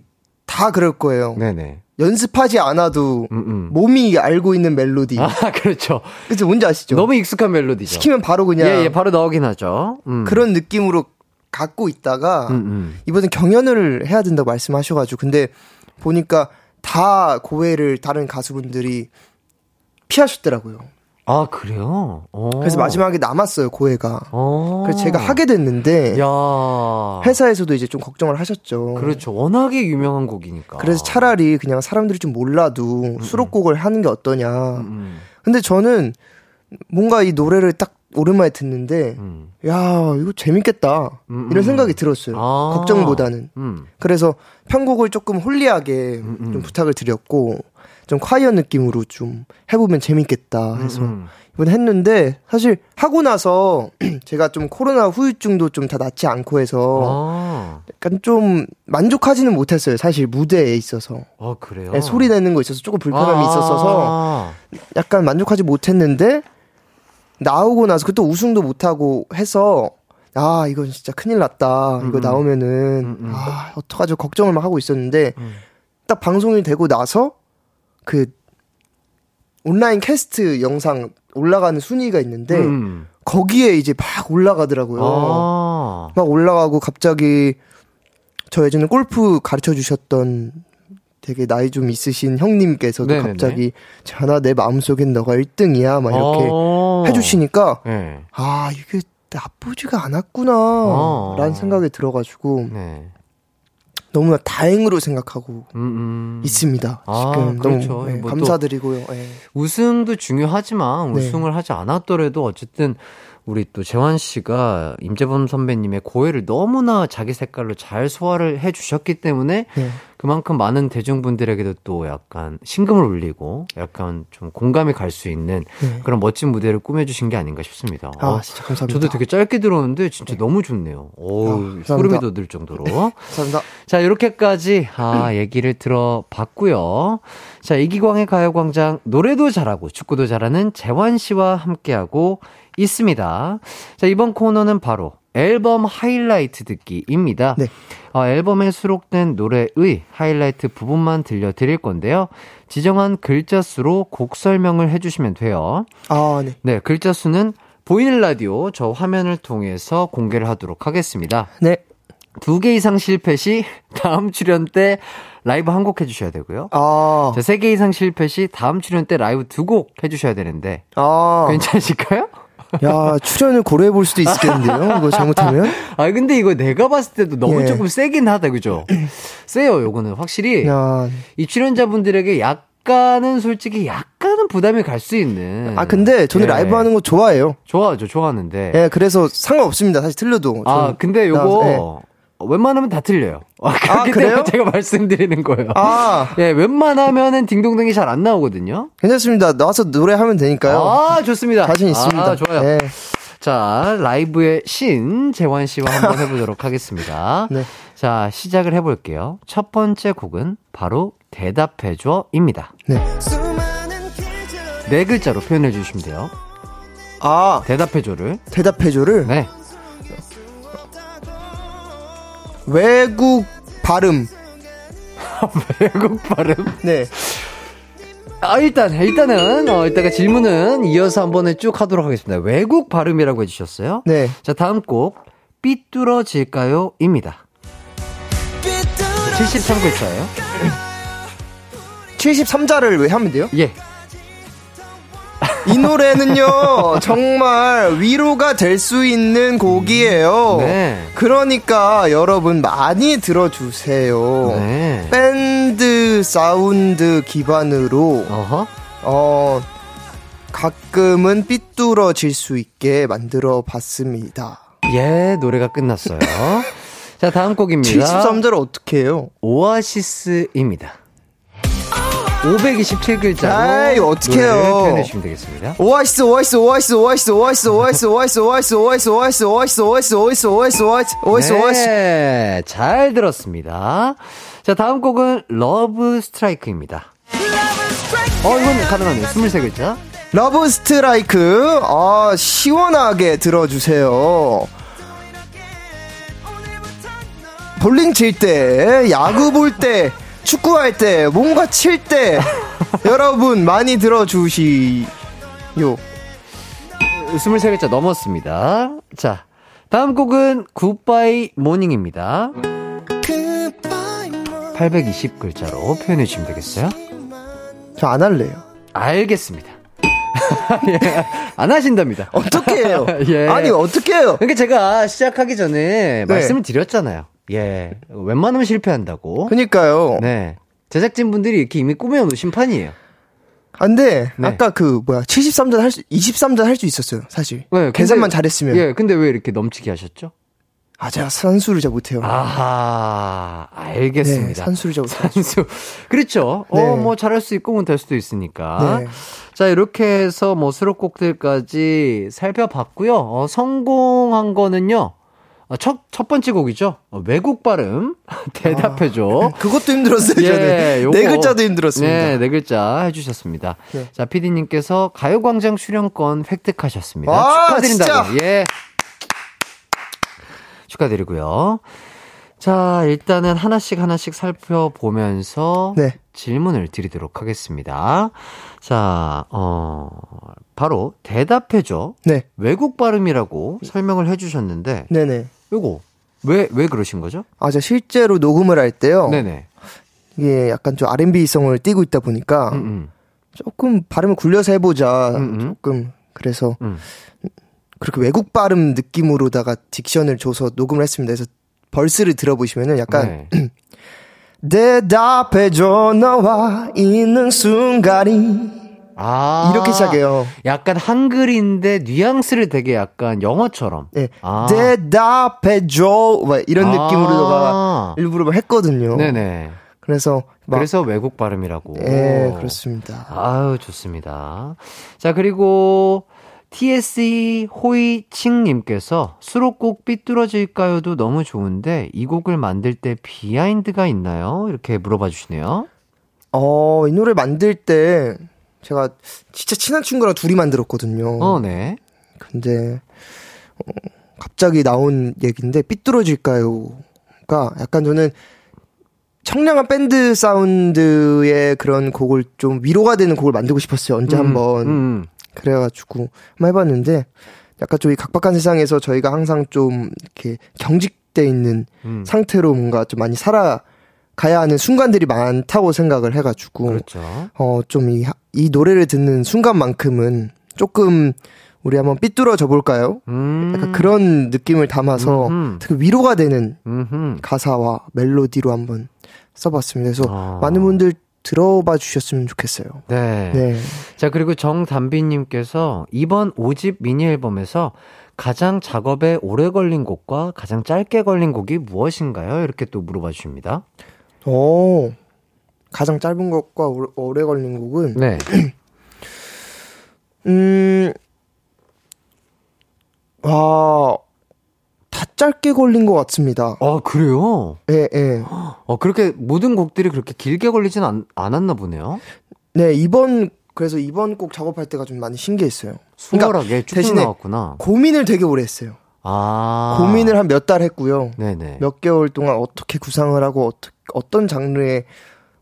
다 그럴 거예요. 네네. 연습하지 않아도 음, 음. 몸이 알고 있는 멜로디. 아, 그렇죠. 그래서 뭔지 아시죠? 너무 익숙한 멜로디죠. 시키면 바로 그냥 예, 예, 바로 나오긴 하죠. 음. 그런 느낌으로 갖고 있다가 음, 음. 이번엔 경연을 해야 된다고 말씀하셔가지고 근데 보니까 다 고해를 다른 가수분들이 피하셨더라고요. 아, 그래요? 어. 그래서 마지막에 남았어요 고해가. 어. 그래서 제가 하게 됐는데 야. 회사에서도 이제 좀 걱정을 하셨죠. 그렇죠. 워낙에 유명한 곡이니까. 그래서 차라리 그냥 사람들이 좀 몰라도 수록곡을 하는 게 어떠냐. 음, 근데 저는 뭔가 이 노래를 딱 오랜만에 듣는데 음. 야 이거 재밌겠다 음, 이런 음. 생각이 들었어요. 아. 걱정보다는. 음. 그래서 편곡을 조금 홀리하게 음, 음. 좀 부탁을 드렸고 좀 콰이어 느낌으로 좀 해보면 재밌겠다 해서 음, 이번에 했는데 사실 하고 나서 제가 좀 코로나 후유증도 좀 다 낫지 않고 해서 아. 약간 좀 만족하지는 못했어요 사실 무대에 있어서 아, 그래요? 네, 소리 내는 거 있어서 조금 불편함이 아. 있었어서 약간 만족하지 못했는데 나오고 나서 그또 우승도 못하고 해서 아 이건 진짜 큰일 났다 이거 음, 음. 나오면은 음, 음. 아 어떡하죠 걱정을 막 하고 있었는데 음. 딱 방송이 되고 나서 그 온라인 캐스트 영상 올라가는 순위가 있는데 음. 거기에 이제 막 올라가더라고요 아. 막 올라가고 갑자기 저 예전에 골프 가르쳐 주셨던 되게 나이 좀 있으신 형님께서도 네네네. 갑자기 자나 내 마음속엔 너가 1등이야 막 이렇게 어. 해주시니까 네. 아 이게 나쁘지가 않았구나 어. 라는 생각이 들어가지고 네. 너무나 다행으로 생각하고 음, 음. 있습니다 아, 지금 그렇죠. 너무 네, 뭐또 감사드리고요 예. 우승도 중요하지만 네. 우승을 하지 않았더라도 어쨌든 우리 또 재환 씨가 임재범 선배님의 고해를 너무나 자기 색깔로 잘 소화를 해 주셨기 때문에 네. 그만큼 많은 대중분들에게도 또 약간 신금을 울리고 약간 좀 공감이 갈 수 있는 네. 그런 멋진 무대를 꾸며주신 게 아닌가 싶습니다. 아 어, 진짜 감사합니다 저도 되게 짧게 들었는데 진짜 너무 좋네요. 오, 아. 소름이 돋을 정도로. 감사합니다 자, 이렇게까지, 아, 얘기를 들어봤고요. 자, 이기광의 가요광장, 노래도 잘하고, 축구도 잘하는 재환 씨와 함께하고 있습니다. 자, 이번 코너는 바로, 앨범 하이라이트 듣기입니다. 네. 어, 앨범에 수록된 노래의 하이라이트 부분만 들려드릴 건데요. 지정한 글자 수로 곡 설명을 해주시면 돼요. 아, 네. 네, 글자 수는 보이는 라디오 저 화면을 통해서 공개를 하도록 하겠습니다. 네. 두 개 이상 실패 시 다음 출연 때 라이브 한 곡 해주셔야 되고요. 아, 자, 세 개 이상 실패 시 다음 출연 때 라이브 두 곡 해주셔야 되는데 아. 괜찮으실까요? 야, 출연을 고려해 볼 수도 있겠는데요? 이거 잘못하면? 아 근데 이거 내가 봤을 때도 너무 예. 조금 세긴 하다 그죠? 세요 요거는 확실히 야. 이 출연자분들에게 약간은 솔직히 약간은 부담이 갈 수 있는 아, 근데 저는 예. 라이브 하는 거 좋아해요. 좋아하죠 좋아하는데 예, 그래서 상관없습니다. 사실 틀려도. 아 근데 나- 요거 예. 웬만하면 다 틀려요. 아, 그렇기 그래요? 때문에 제가 말씀드리는 거예요. 아, 예, 웬만하면은 딩동댕이 잘 안 나오거든요. 괜찮습니다. 나와서 노래하면 되니까요. 아, 좋습니다. 자신 있습니다. 아, 좋아요. 예. 자, 라이브의 신 재환 씨와 한번 해보도록 하겠습니다. 네. 자, 시작을 해볼게요. 첫 번째 곡은 바로 대답해줘입니다. 네. 네 글자로 표현해 주시면 돼요. 아, 대답해줘를. 대답해줘를 네. 외국 발음. 외국 발음. 네. 아, 일단, 일단은, 어, 이따가 질문은 이어서 한번 쭉 하도록 하겠습니다. 외국 발음이라고 해주셨어요. 네. 자, 다음 곡, 삐뚤어질까요? 입니다. 73글자예요. 73자를 왜 하면 돼요? 예. 이 노래는요, 정말 위로가 될 수 있는 곡이에요. 네. 그러니까 여러분 많이 들어주세요. 네. 밴드 사운드 기반으로, 어허. 어, 가끔은 삐뚤어질 수 있게 만들어 봤습니다. 예, 노래가 끝났어요. 자, 다음 곡입니다. 73자를 어떻게 해요? 오아시스입니다. 527글자로 아이, 어떡해요. 표현해 주시면 되겠습니다. 오아시스, 오아시스, 오아시스, 오아시스, 오아시스, 오아시스, 오아시스, 오아시스, 오아시스, 오아시스, 오아시스, 오아시스, 오아시스, 오아시스, 오아시스, 오아시스, 오아시스. 네, 잘 들었습니다. 자, 다음 곡은 Love Strike입니다. 어, 이건 가능하네요. 23글자. Love Strike, 아, 시원하게 들어주세요. 볼링 칠 때, 야구 볼 때, 축구할 때, 뭔가 칠 때, 여러분 많이 들어주시요. 23글자 넘었습니다. 자, 다음 곡은 Goodbye Morning입니다. 820글자로 표현해 주시면 되겠어요? 저 안 할래요. 알겠습니다. 예, 안 하신답니다. 어떻게 해요? 예. 아니, 어떻게 해요? 그러니까 제가 시작하기 전에 네. 말씀을 드렸잖아요. 예. 웬만하면 실패한다고. 그니까요. 네. 제작진분들이 이렇게 이미 꾸며놓은 심판이에요. 안 돼. 네. 아까 그, 뭐야, 73전 할 수, 23전 할 수 있었어요, 사실. 네, 근데- 계산만 잘했으면. 예, 근데 왜 이렇게 넘치게 하셨죠? 아, 제가 산수를 잘 못해요. 아하, 네, 알겠습니다. 산수를 잘 못해요. 산수. 그렇죠. 네. 어, 뭐 잘할 수 있고 못할 수도 있으니까. 네. 자, 이렇게 해서 뭐 수록곡들까지 살펴봤고요. 어, 성공한 거는요. 어, 첫, 첫 번째 곡이죠. 어, 외국 발음. 대답해줘. 그것도 힘들었어요, 예, 저는. 네 글자도 힘들었습니다. 네, 네 글자 해주셨습니다. 네. 자, 피디님께서 가요광장 출연권 획득하셨습니다. 와, 축하드린다고. 진짜. 예. 축하드리고요. 자, 일단은 하나씩 하나씩 살펴보면서 네. 질문을 드리도록 하겠습니다. 자, 어, 바로 대답해줘. 네. 외국 발음이라고 설명을 해주셨는데, 네네. 요거, 왜, 왜 그러신 거죠? 아, 저 실제로 녹음을 할 때요. 네네. 이게 약간 좀 R&B성을 띠고 있다 보니까 음, 음, 조금 발음을 굴려서 해보자. 음, 음. 조금. 그래서 음. 그렇게 외국 발음 느낌으로다가 딕션을 줘서 녹음을 했습니다. 그래서 벌스를 들어보시면은 약간 네. 대답해줘 너와 있는 순간이 아. 이렇게 시작해요. 약간 한글인데 뉘앙스를 되게 약간 영어처럼. 네. 아. 대답해줘 막 이런 아. 느낌으로다가 일부러 막 했거든요. 네네. 그래서 막 그래서 외국 발음이라고. 예, 그렇습니다. 아유, 좋습니다. 자, 그리고 TSE 호이칭님께서 수록곡 삐뚤어질까요도 너무 좋은데 이 곡을 만들 때 비하인드가 있나요? 이렇게 물어봐 주시네요. 어, 이 노래 만들 때 제가 진짜 친한 친구랑 둘이 만들었거든요. 어, 네. 근데 어, 갑자기 나온 얘기인데 삐뚤어질까요가 약간 저는 청량한 밴드 사운드의 그런 곡을 좀 위로가 되는 곡을 만들고 싶었어요. 언제 음, 한번 음. 그래가지고 한번 해봤는데 약간 좀이 각박한 세상에서 저희가 항상 좀 이렇게 경직돼 있는 음. 상태로 뭔가 좀 많이 살아 가야 하는 순간들이 많다고 생각을 해가지고 그렇죠. 어좀이 이 노래를 듣는 순간만큼은 조금 우리 한번 삐뚤어져 볼까요? 음. 약간 그런 느낌을 담아서 음흠. 되게 위로가 되는 음흠. 가사와 멜로디로 한번 써봤습니다. 그래서 아. 많은 분들 들어봐 주셨으면 좋겠어요. 네. 네. 자, 그리고 정담비님께서 이번 5집 미니 앨범에서 가장 작업에 오래 걸린 곡과 가장 짧게 걸린 곡이 무엇인가요? 이렇게 또 물어봐 주십니다. 오, 가장 짧은 오래, 오래 걸린 곡은 네. 음, 와, 다 짧게 걸린 것 같습니다. 아, 그래요? 예, 예. 어, 그렇게 모든 곡들이 그렇게 길게 걸리진 않, 않았나 보네요. 네, 이번, 그래서 이번 곡 작업할 때가 좀 많이 신기했어요. 수월하게 쭉쭉 대신에 나왔구나. 고민을 되게 오래 했어요. 아. 고민을 한 몇 달 했고요. 네네. 몇 개월 동안 어떻게 구상을 하고 어떠, 어떤 장르의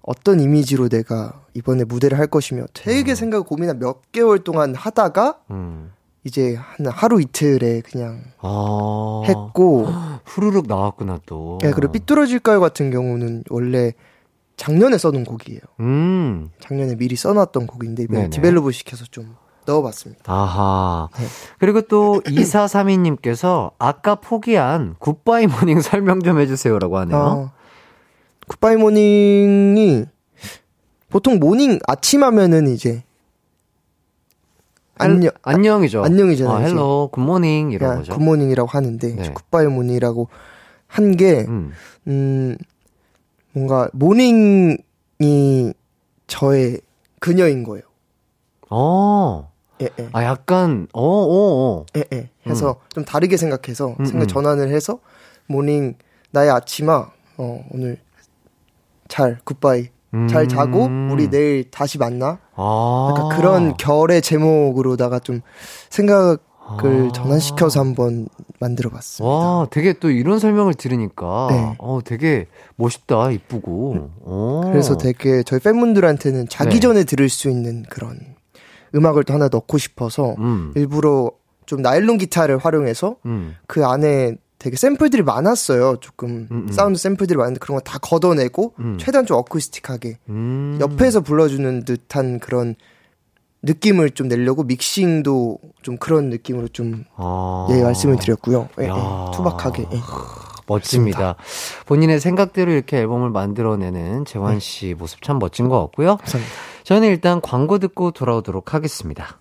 어떤 이미지로 내가 이번에 무대를 할 것이며 되게 생각 고민한 몇 개월 동안 하다가 음. 이제 한 하루 이틀에 그냥 아. 했고 후루룩 나왔구나 또. 예, 그리고 삐뚤어질까요 같은 경우는 원래 작년에 써놓은 곡이에요. 음. 작년에 미리 써놨던 곡인데 이번에. develop을 시켜서 좀 넣어봤습니다. 아하. 네. 그리고 또 2432님께서 아까 포기한 Goodbye Morning 설명 좀 해주세요라고 하네요. 어, Goodbye Morning이 보통 morning 아침 하면은 이제 안녕 안녕이죠. 안녕이잖아요, 아. hello, good morning 이런 그냥 거죠. good morning이라고 하는데 네. Goodbye Morning이라고 한 게 음. 음, 뭔가 morning이 저의 그녀인 거예요. 어. 예, 예. 아, 약간, 어, 어, 어. 예, 예. 해서 좀 다르게 생각해서 음, 생각 음. 전환을 해서 morning 나의 아침아 어, 오늘 잘 goodbye 잘 자고 음. 우리 내일 다시 만나. 아. 약간 그런 결의 제목으로다가 좀 생각을 아. 전환시켜서 한번 만들어 봤습니다. 와, 되게 또 이런 설명을 들으니까, 네. 어, 되게 멋있다, 이쁘고. 어. 그래서 되게 저희 팬분들한테는 자기 네. 전에 들을 수 있는 그런 음악을 또 하나 넣고 싶어서 음, 일부러 좀 나일론 기타를 활용해서 음, 그 안에 되게 샘플들이 많았어요. 조금 음, 음. 사운드 샘플들이 많은데 그런 거 다 걷어내고 음. 최대한 좀 어쿠스틱하게 음. 옆에서 불러주는 듯한 그런 느낌을 좀 내려고 믹싱도 좀 그런 느낌으로 좀 아. 예, 말씀을 드렸고요. 예, 야. 예, 투박하게. 예. 멋집니다. 본인의 생각대로 이렇게 앨범을 만들어내는 재환 씨 모습 참 멋진 것 같고요. 감사합니다. 저는 일단 광고 듣고 돌아오도록 하겠습니다.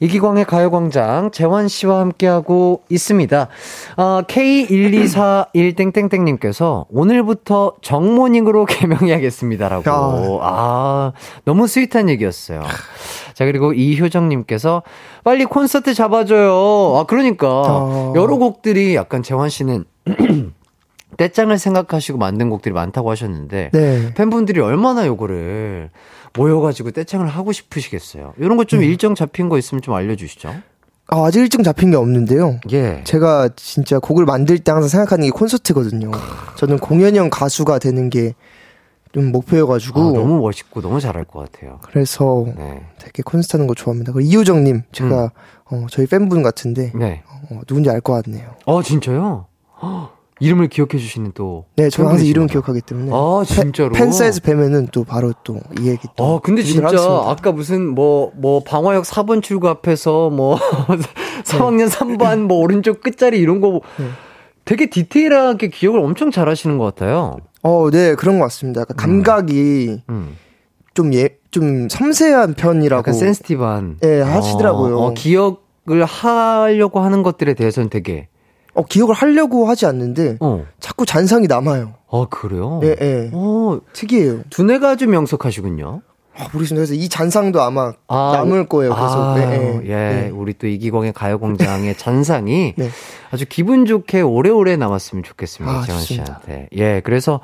이기광의 가요광장 재환 씨와 함께하고 있습니다. 어, K1241땡땡땡님께서 오늘부터 정모닝으로 개명해야겠습니다라고. 야. 아, 너무 스윗한 얘기였어요. 자, 그리고 이효정님께서 빨리 콘서트 잡아줘요. 아, 그러니까 어. 여러 곡들이 약간 재환 씨는 떼짱을 생각하시고 만든 곡들이 많다고 하셨는데 네. 팬분들이 얼마나 요거를 모여가지고 떼창을 하고 싶으시겠어요. 이런 거좀 일정 잡힌 거 있으면 좀 알려주시죠. 아, 아직 일정 잡힌 게 없는데요. 예. 제가 진짜 곡을 만들 때 항상 생각하는 게 콘서트거든요. 저는 공연형 가수가 되는 게좀 아, 목표여가지고. 너무 멋있고 너무 잘할 것 같아요. 그래서 네. 되게 콘서트 하는 거 좋아합니다. 그리고 이효정님, 제가, 어, 저희 팬분 같은데, 네. 어, 누군지 알 것 같네요. 어, 진짜요? 헉, 이름을 기억해 주시는 또. 네, 저는 항상 이름. 기억하기 때문에. 아, 진짜로? 팬, 팬사에서 뵈면은 또 바로 또 이 얘기 또. 어, 근데 진짜 하겠습니다. 아까 무슨 뭐, 뭐, 방화역 4번 출구 앞에서 뭐, 3학년 3반 뭐, 오른쪽 끝자리 이런 거 네. 되게 디테일하게 기억을 엄청 잘 하시는 것 같아요. 어, 네, 그런 것 같습니다. 약간 감각이 음. 좀 예, 좀 섬세한 편이라고. 약간 센스티브한. 예, 하시더라고요. 어, 어, 기억 을 하려고 하는 것들에 대해서는 되게 어, 기억을 하려고 하지 않는데 어. 자꾸 잔상이 남아요. 아, 그래요? 예, 예. 어, 특이해요. 두뇌가 아주 명석하시군요. 아, 모르겠습니다. 그래서 이 잔상도 아마 아, 남을 거예요. 그래서 아, 네, 예, 네, 네. 우리 또 이기광의 가요공장의 잔상이 네. 아주 기분 좋게 오래오래 남았으면 좋겠습니다, 아, 재원. 씨한테. 예, 그래서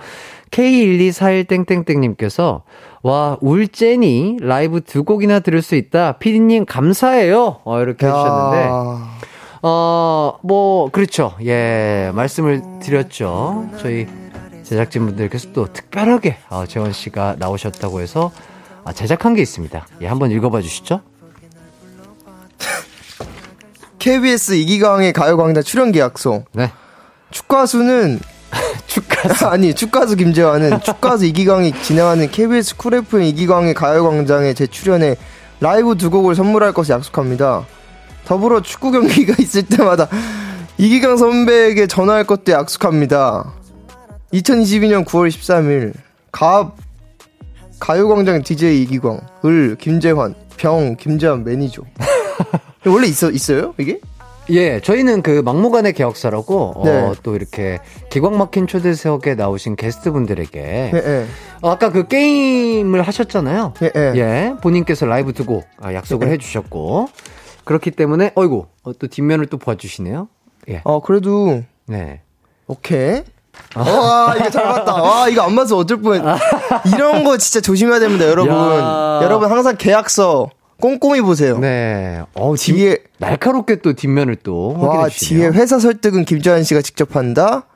K12411땡땡땡님께서 와 울제니 라이브 두 곡이나 들을 수 있다. 피디님 감사해요. 어, 이렇게 해주셨는데. 아, 어, 뭐, 그렇죠. 예, 말씀을 드렸죠. 저희 제작진분들께서 또 특별하게, 어, 재원 씨가 나오셨다고 해서, 아, 제작한 게 있습니다. 예, 한번 읽어봐 주시죠. KBS 이기광의 가요광장 출연 계약서. 네. 축가수는 축하수. 아니 축가수 김재환은 축가수 이기광이 진행하는 KBS 쿨 FM 이기광의 가요광장에 제 출연에 라이브 두 곡을 선물할 것을 약속합니다. 더불어 축구 경기가 있을 때마다 이기광 선배에게 전화할 것도 약속합니다. 2022년 9월 13일 가 가요광장 DJ 이기광 을 김재환 병 김재환 매니저 원래 있어 있어요 이게? 예, 저희는 그 막무가내 계약서라고, 네. 어, 또 이렇게 기광 막힌 초대석에 나오신 게스트분들에게, 예, 예. 어, 아까 그 게임을 하셨잖아요. 예, 예. 예, 본인께서 라이브 두고 아, 약속을 예. 해주셨고, 그렇기 때문에, 어이구, 어, 또 뒷면을 또 봐주시네요. 예, 어 그래도 네. 오케이. 와, 이거 잘 봤다. 와, 이거 안 봐서 어쩔 뻔. 이런 거 진짜 조심해야 됩니다, 여러분. 야. 여러분 항상 계약서 꼼꼼히 보세요. 네. 어, 뒷- 뒤에 날카롭게 또 뒷면을 또 와. 뒤에 회사 설득은 김재환 씨가 직접 한다.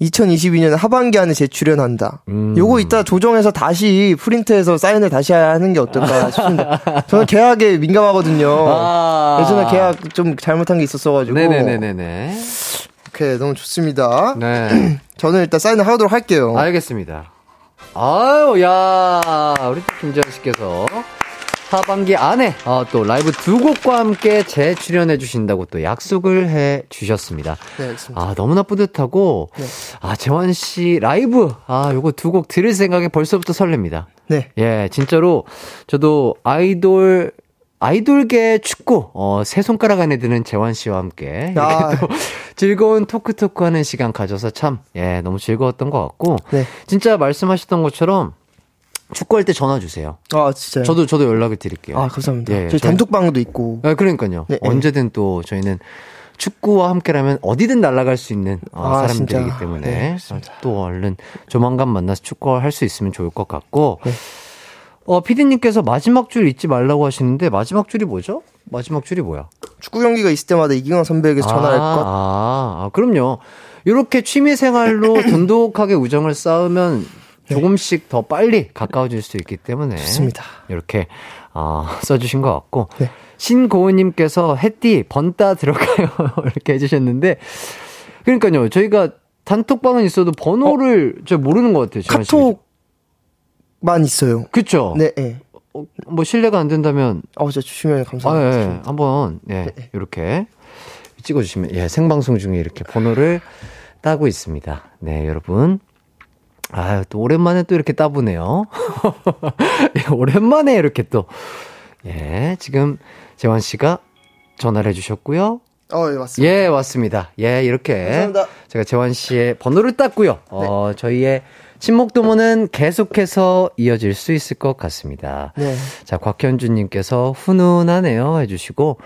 2022년 하반기 안에 재출연한다. 음. 요거 이따 조정해서 다시 프린트해서 사인을 다시 하는 게 어떨까 싶습니다. 저는 계약에 민감하거든요. 아. 예전에 계약 좀 잘못한 게 있었어가지고. 네네네네네. 오케이, 너무 좋습니다. 네. 저는 일단 사인을 하도록 할게요. 알겠습니다. 아유, 야, 우리 또 김재현 씨께서 하반기 안에 어, 또 라이브 두 곡과 함께 재출연해 주신다고 또 약속을 해 주셨습니다. 네, 알겠습니다. 아, 너무나 뿌듯하고, 네. 아, 재환 씨 라이브, 아, 요거 두 곡 들을 생각에 벌써부터 설렙니다. 네. 예, 진짜로 저도 아이돌 아이돌계 축구 어, 세 손가락 안에 드는 재환 씨와 함께 아. 또 즐거운 토크 토크 하는 시간 가져서 참 예, 너무 즐거웠던 것 같고 네. 진짜 말씀하셨던 것처럼 축구할 때 전화 주세요. 아, 진짜요? 저도 저도 연락을 드릴게요. 아, 감사합니다. 예, 저희 단톡방도 있고. 아, 그러니까요. 네, 네. 언제든 또 저희는 축구와 함께라면 어디든 날아갈 수 있는 어, 아, 사람들이기 진짜. 때문에 네, 어, 또 얼른 조만간 만나서 축구할 수 있으면 좋을 것 같고 네. 어 피디님께서 마지막 줄 잊지 말라고 하시는데 마지막 줄이 뭐죠? 마지막 줄이 뭐야? 축구 경기가 있을 때마다 이기광 선배에게 전화할 아, 것. 아, 아, 그럼요. 이렇게 취미 생활로 돈독하게 우정을 쌓으면 조금씩 더 빨리 가까워질 수 있기 때문에 좋습니다. 이렇게 어, 써주신 것 같고 네. 신고은님께서 햇띠 번따 들어가요 이렇게 해주셨는데 그러니까요 저희가 단톡방은 있어도 번호를 저 모르는 것 같아요. 카톡만 있어요. 그쵸? 네, 예. 어, 뭐 신뢰가 안 된다면 어, 진짜 주시면 아, 감사합니다. 예, 한번 예, 이렇게 찍어주시면 예 생방송 중에 이렇게 번호를 따고 있습니다. 네 여러분. 아유 또 오랜만에 또 이렇게 따보네요. 예, 오랜만에 이렇게 또 예, 지금 재환 씨가 전화를 해주셨고요. 어, 예, 맞습니다. 예, 왔습니다. 예, 이렇게 감사합니다. 제가 재환 씨의 번호를 땄고요. 어, 저희의 친목 도모는 계속해서 이어질 수 있을 것 같습니다. 네. 자, 곽현주님께서 훈훈하네요 해주시고,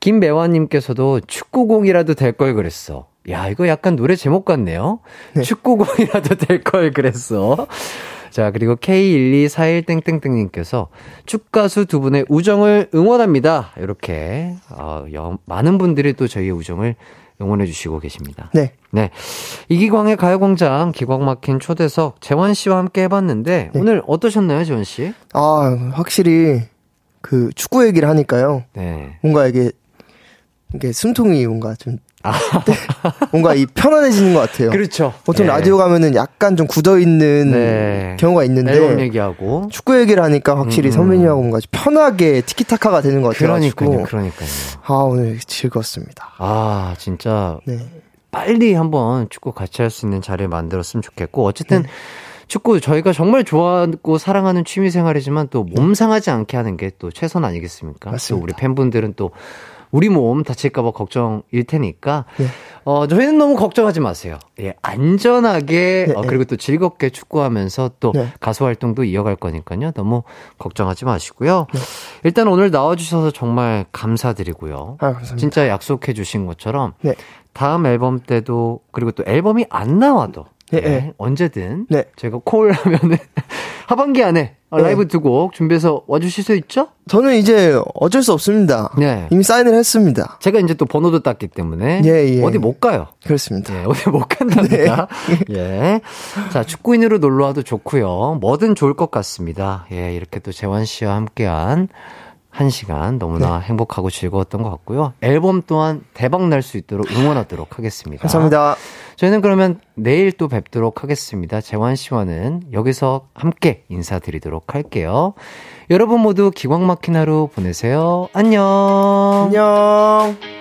김매화님께서도 축구공이라도 될 걸 그랬어. 야, 이거 약간 노래 제목 같네요. 축구공이라도 될 걸 그랬어. 자, 그리고 K12411땡땡땡님께서 축가수 두 분의 우정을 응원합니다. 이렇게, 어, 여- 많은 분들이 또 저희의 우정을 응원해 주시고 계십니다. 네. 네. 이기광의 가요광장 기광 막힌 초대석 재환 씨와 함께 해봤는데 네. 오늘 어떠셨나요, 재환 씨? 아, 확실히 그 축구 얘기를 하니까요. 네. 뭔가 이게 이게 숨통이 뭔가 좀 네. 뭔가 이 편안해지는 것 같아요. 그렇죠. 보통 네. 라디오 가면은 약간 좀 굳어 있는 네. 경우가 있는데 앨범 얘기하고. 축구 얘기를 하니까 확실히 음, 음. 선배님하고 뭔가 편하게 티키타카가 되는 것 같아가지고 그러니까요, 그러니까요. 아 오늘 즐거웠습니다. 아, 진짜 네. 빨리 한번 축구 같이 할 수 있는 자리를 만들었으면 좋겠고 어쨌든 네. 축구 저희가 정말 좋아하고 사랑하는 취미 생활이지만 또 몸 상하지 않게 하는 게 또 최선 아니겠습니까? 또 맞습니다. 우리 팬분들은 또 우리 몸 다칠까봐 걱정일 테니까, 네. 어, 저희는 너무 걱정하지 마세요. 예, 안전하게, 네, 어, 네. 그리고 또 즐겁게 축구하면서 또 네. 가수 활동도 이어갈 거니까요. 너무 걱정하지 마시고요. 네. 일단 오늘 나와주셔서 정말 감사드리고요. 아, 감사합니다. 진짜 약속해 주신 것처럼, 네. 다음 앨범 때도, 그리고 또 앨범이 안 나와도, 네, 네, 네. 언제든 네. 제가 콜 하면은 하반기 안에 어, 네. 라이브 두 곡 준비해서 와주실 수 있죠? 저는 이제 어쩔 수 없습니다. 네. 이미 사인을 했습니다. 제가 이제 또 번호도 땄기 때문에 예, 예. 어디 못 가요. 그렇습니다. 예, 어디 못 간답니다. 예. 자, 축구인으로 놀러 와도 좋고요. 뭐든 좋을 것 같습니다. 예, 이렇게 또 재환 씨와 함께한 한 시간 너무나 행복하고 즐거웠던 것 같고요. 앨범 또한 대박 날 수 있도록 응원하도록 하겠습니다. 감사합니다. 저희는 그러면 내일 또 뵙도록 하겠습니다. 재환 씨와는 여기서 함께 인사드리도록 할게요. 여러분 모두 기광 막힌 하루 보내세요. 안녕. 안녕.